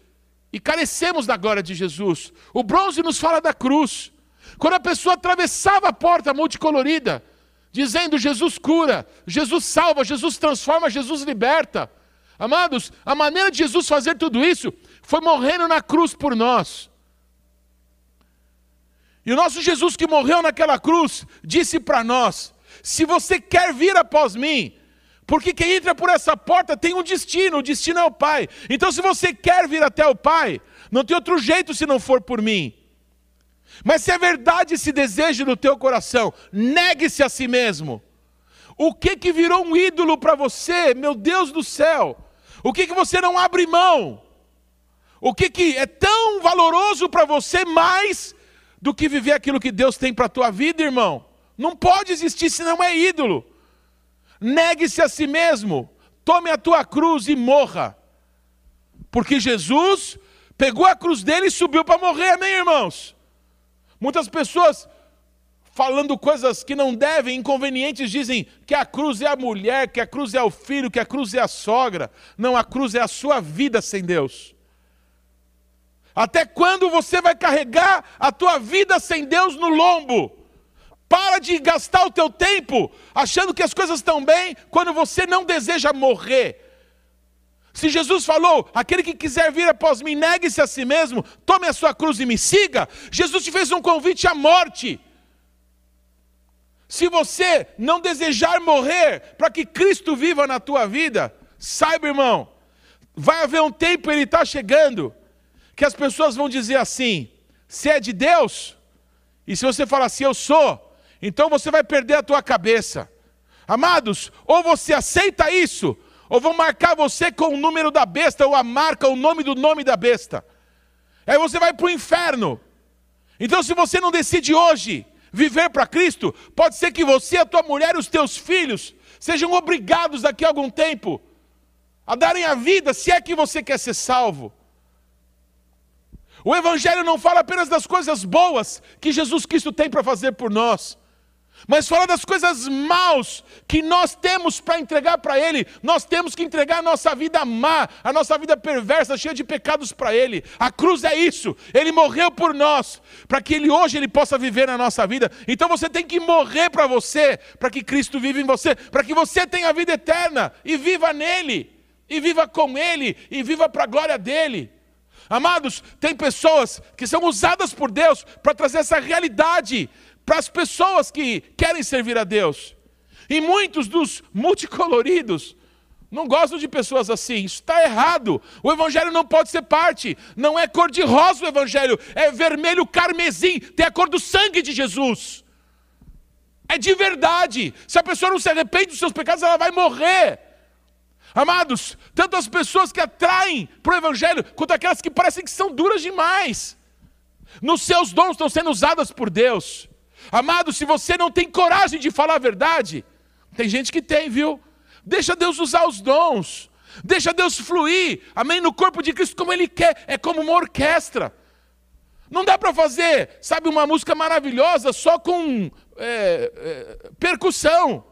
e carecemos da glória de Jesus. O bronze nos fala da cruz. Quando a pessoa atravessava a porta multicolorida, dizendo Jesus cura, Jesus salva, Jesus transforma, Jesus liberta. Amados, a maneira de Jesus fazer tudo isso foi morrendo na cruz por nós. E o nosso Jesus que morreu naquela cruz disse para nós: se você quer vir após mim, porque quem entra por essa porta tem um destino, o destino é o Pai. Então, se você quer vir até o Pai, não tem outro jeito se não for por mim. Mas se é verdade esse desejo no teu coração, negue-se a si mesmo. O que que virou um ídolo para você, meu Deus do céu? O que que você não abre mão? O que que é tão valoroso para você mais do que viver aquilo que Deus tem para a tua vida, irmão? Não pode existir se não é ídolo. Negue-se a si mesmo, tome a tua cruz e morra. Porque Jesus pegou a cruz dele e subiu para morrer, amém, irmãos? Muitas pessoas falando coisas que não devem, inconvenientes, dizem que a cruz é a mulher, que a cruz é o filho, que a cruz é a sogra. Não, a cruz é a sua vida sem Deus. Até quando você vai carregar a tua vida sem Deus no lombo? Para de gastar o teu tempo achando que as coisas estão bem quando você não deseja morrer. Se Jesus falou, aquele que quiser vir após mim, negue-se a si mesmo, tome a sua cruz e me siga, Jesus te fez um convite à morte. Se você não desejar morrer para que Cristo viva na tua vida, saiba, irmão, vai haver um tempo, ele está chegando, que as pessoas vão dizer assim: se é de Deus, e se você falar assim, eu sou, então você vai perder a tua cabeça. Amados, ou você aceita isso, ou vão marcar você com o número da besta, ou a marca, o nome do nome da besta. Aí você vai para o inferno. Então, se você não decide hoje viver para Cristo, pode ser que você, a tua mulher e os teus filhos sejam obrigados daqui a algum tempo a darem a vida, se é que você quer ser salvo. O Evangelho não fala apenas das coisas boas que Jesus Cristo tem para fazer por nós mas fala das coisas maus que nós temos para entregar para Ele. Nós temos que entregar a nossa vida má, a nossa vida perversa, cheia de pecados para Ele. A cruz é isso. Ele morreu por nós, para que Ele hoje Ele possa viver na nossa vida. Então você tem que morrer para você, para que Cristo viva em você, para que você tenha a vida eterna e viva nele, e viva com Ele, e viva para a glória dEle. Amados, tem pessoas que são usadas por Deus para trazer essa realidade para as pessoas que querem servir a Deus. E muitos dos multicoloridos não gostam de pessoas assim. Isso está errado. O Evangelho não pode ser parte. Não é cor de rosa o Evangelho, é vermelho carmesim. Tem a cor do sangue de Jesus. É de verdade. Se a pessoa não se arrepende dos seus pecados, ela vai morrer. Amados, tanto as pessoas que atraem para o Evangelho, quanto aquelas que parecem que são duras demais. Nos seus dons estão sendo usadas por Deus. Amado, se você não tem coragem de falar a verdade, tem gente que tem, viu? Deixa Deus usar os dons, deixa Deus fluir, amém? No corpo de Cristo como Ele quer, é como uma orquestra. Não dá para fazer, sabe, uma música maravilhosa só com é, é, percussão.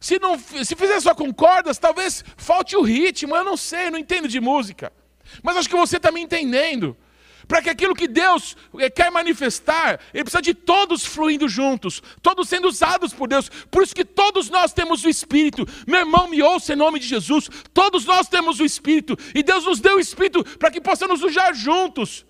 Se, não, se fizer só com cordas, talvez falte o ritmo, eu não sei, eu não entendo de música. Mas acho que você está me entendendo. Para que aquilo que Deus eh, quer manifestar, Ele precisa de todos fluindo juntos, todos sendo usados por Deus. Por isso que todos nós temos o Espírito. Meu irmão, me ouça em nome de Jesus. Todos nós temos o Espírito. E Deus nos deu o Espírito para que possamos usar juntos.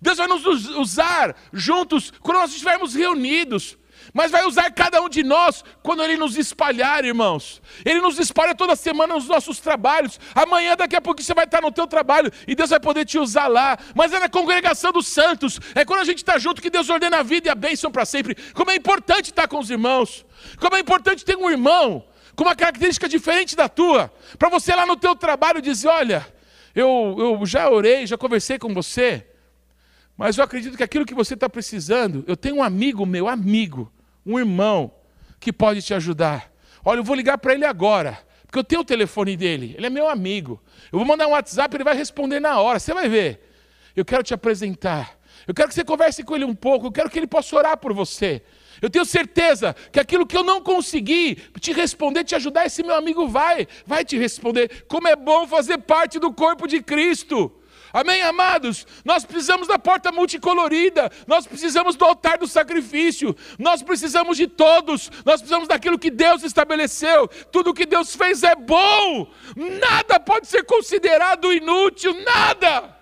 Deus vai nos usar juntos quando nós estivermos reunidos mas vai usar cada um de nós quando Ele nos espalhar, irmãos. Ele nos espalha toda semana nos nossos trabalhos. Amanhã, daqui a pouco, você vai estar no teu trabalho e Deus vai poder te usar lá. Mas é na congregação dos santos, é quando a gente está junto que Deus ordena a vida e a bênção para sempre. Como é importante estar com os irmãos. Como é importante ter um irmão com uma característica diferente da tua. Para você lá no teu trabalho dizer, olha, eu, eu já orei, já conversei com você. Mas eu acredito que aquilo que você está precisando, eu tenho um amigo meu, amigo, um irmão que pode te ajudar. Olha, eu vou ligar para ele agora, porque eu tenho o telefone dele, ele é meu amigo. Eu vou mandar um WhatsApp, ele vai responder na hora, você vai ver. Eu quero te apresentar. Eu quero que você converse com ele um pouco, eu quero que ele possa orar por você. Eu tenho certeza que aquilo que eu não consegui te responder, te ajudar, esse meu amigo vai, vai te responder. Como é bom fazer parte do corpo de Cristo. Amém, amados? Nós precisamos da porta multicolorida, nós precisamos do altar do sacrifício, nós precisamos de todos, nós precisamos daquilo que Deus estabeleceu. Tudo que Deus fez é bom, nada pode ser considerado inútil, nada.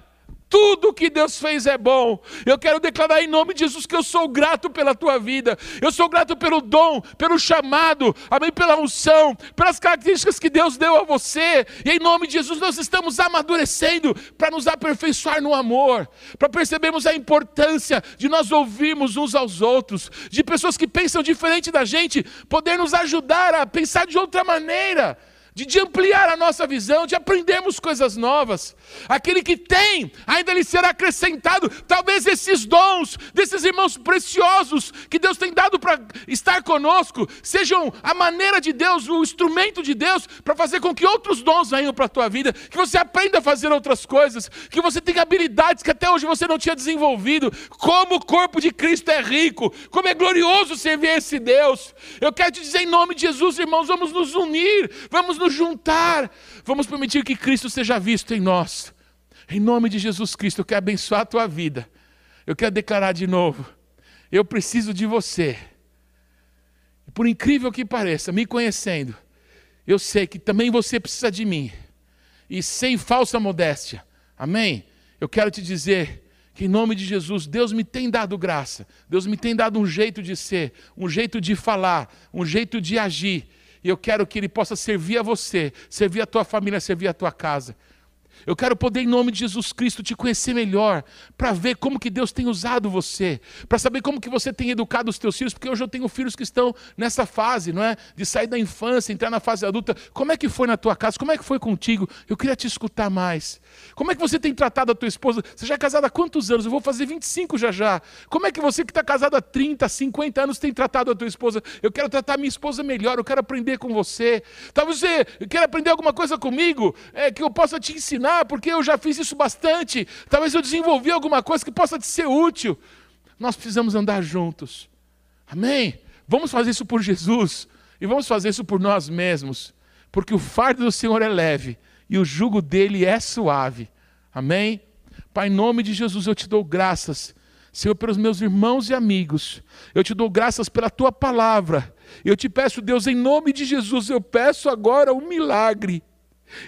Tudo que Deus fez é bom. Eu quero declarar em nome de Jesus que eu sou grato pela tua vida. Eu sou grato pelo dom, pelo chamado, amém, pela unção, pelas características que Deus deu a você. E em nome de Jesus nós estamos amadurecendo para nos aperfeiçoar no amor, para percebermos a importância de nós ouvirmos uns aos outros, de pessoas que pensam diferente da gente, poder nos ajudar a pensar de outra maneira de, de, ampliar a nossa visão, de aprendermos coisas novas. Aquele que tem, ainda lhe será acrescentado. Talvez esses dons desses irmãos preciosos que Deus tem dado para estar conosco sejam a maneira de Deus, o instrumento de Deus para fazer com que outros dons venham para a tua vida, que você aprenda a fazer outras coisas, que você tenha habilidades que até hoje você não tinha desenvolvido. Como o corpo de Cristo é rico, como é glorioso servir esse Deus. Eu quero te dizer em nome de Jesus, irmãos, vamos nos unir, vamos nos juntar, vamos permitir que Cristo seja visto em nós. Em nome de Jesus Cristo, eu quero abençoar a tua vida. Eu quero declarar de novo: eu preciso de você. Por incrível que pareça, me conhecendo, eu sei que também você precisa de mim. E sem falsa modéstia. Amém? Eu quero te dizer que em nome de Jesus, Deus me tem dado graça, Deus me tem dado um jeito de ser, um jeito de falar, um jeito de agir, e eu quero que Ele possa servir a você, servir a tua família, servir a tua casa. Eu quero poder, em nome de Jesus Cristo, te conhecer melhor, para ver como que Deus tem usado você, para saber como que você tem educado os teus filhos, porque hoje eu tenho filhos que estão nessa fase, não é? De sair da infância, entrar na fase adulta. Como é que foi na tua casa? Como é que foi contigo? Eu queria te escutar mais. Como é que você tem tratado a tua esposa? Você já é casado há quantos anos? Eu vou fazer 25 já já. Como é que você que está casado há 30, 50 anos tem tratado a tua esposa? Eu quero tratar a minha esposa melhor, eu quero aprender com você. Talvez você queira aprender alguma coisa comigo, é, que eu possa te ensinar porque eu já fiz isso bastante. Talvez eu desenvolvi alguma coisa que possa te ser útil. Nós precisamos andar juntos. Amém? Vamos fazer isso por Jesus e vamos fazer isso por nós mesmos, porque o fardo do Senhor é leve e o jugo dele é suave. Amém? Pai, em nome de Jesus eu te dou graças, Senhor, pelos meus irmãos e amigos. Eu te dou graças pela tua palavra. Eu te peço, Deus, em nome de Jesus, eu peço agora um milagre.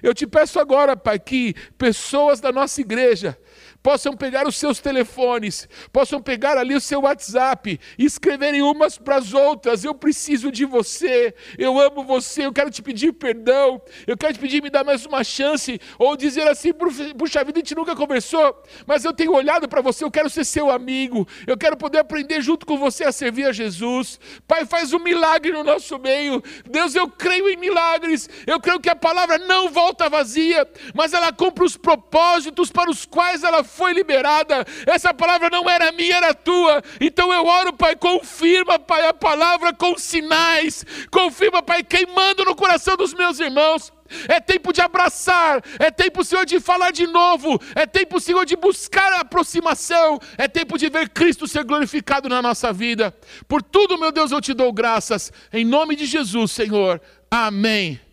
Eu te peço agora, Pai, que pessoas da nossa igreja possam pegar os seus telefones, possam pegar ali o seu WhatsApp e escreverem umas para as outras. Eu preciso de você, eu amo você, eu quero te pedir perdão, eu quero te pedir me dar mais uma chance, ou dizer assim, puxa vida, a gente nunca conversou, mas eu tenho olhado para você, eu quero ser seu amigo, eu quero poder aprender junto com você a servir a Jesus. Pai, faz um milagre no nosso meio. Deus, eu creio em milagres, eu creio que a palavra não volta vazia, mas ela cumpre os propósitos para os quais ela foi liberada. Essa palavra não era minha, era tua. Então eu oro, Pai, confirma, Pai, a palavra com sinais. Confirma, Pai, queimando no coração dos meus irmãos. É tempo de abraçar, é tempo, Senhor, de falar de novo, é tempo, Senhor, de buscar a aproximação, é tempo de ver Cristo ser glorificado na nossa vida. Por tudo, meu Deus, eu te dou graças, em nome de Jesus, Senhor. Amém.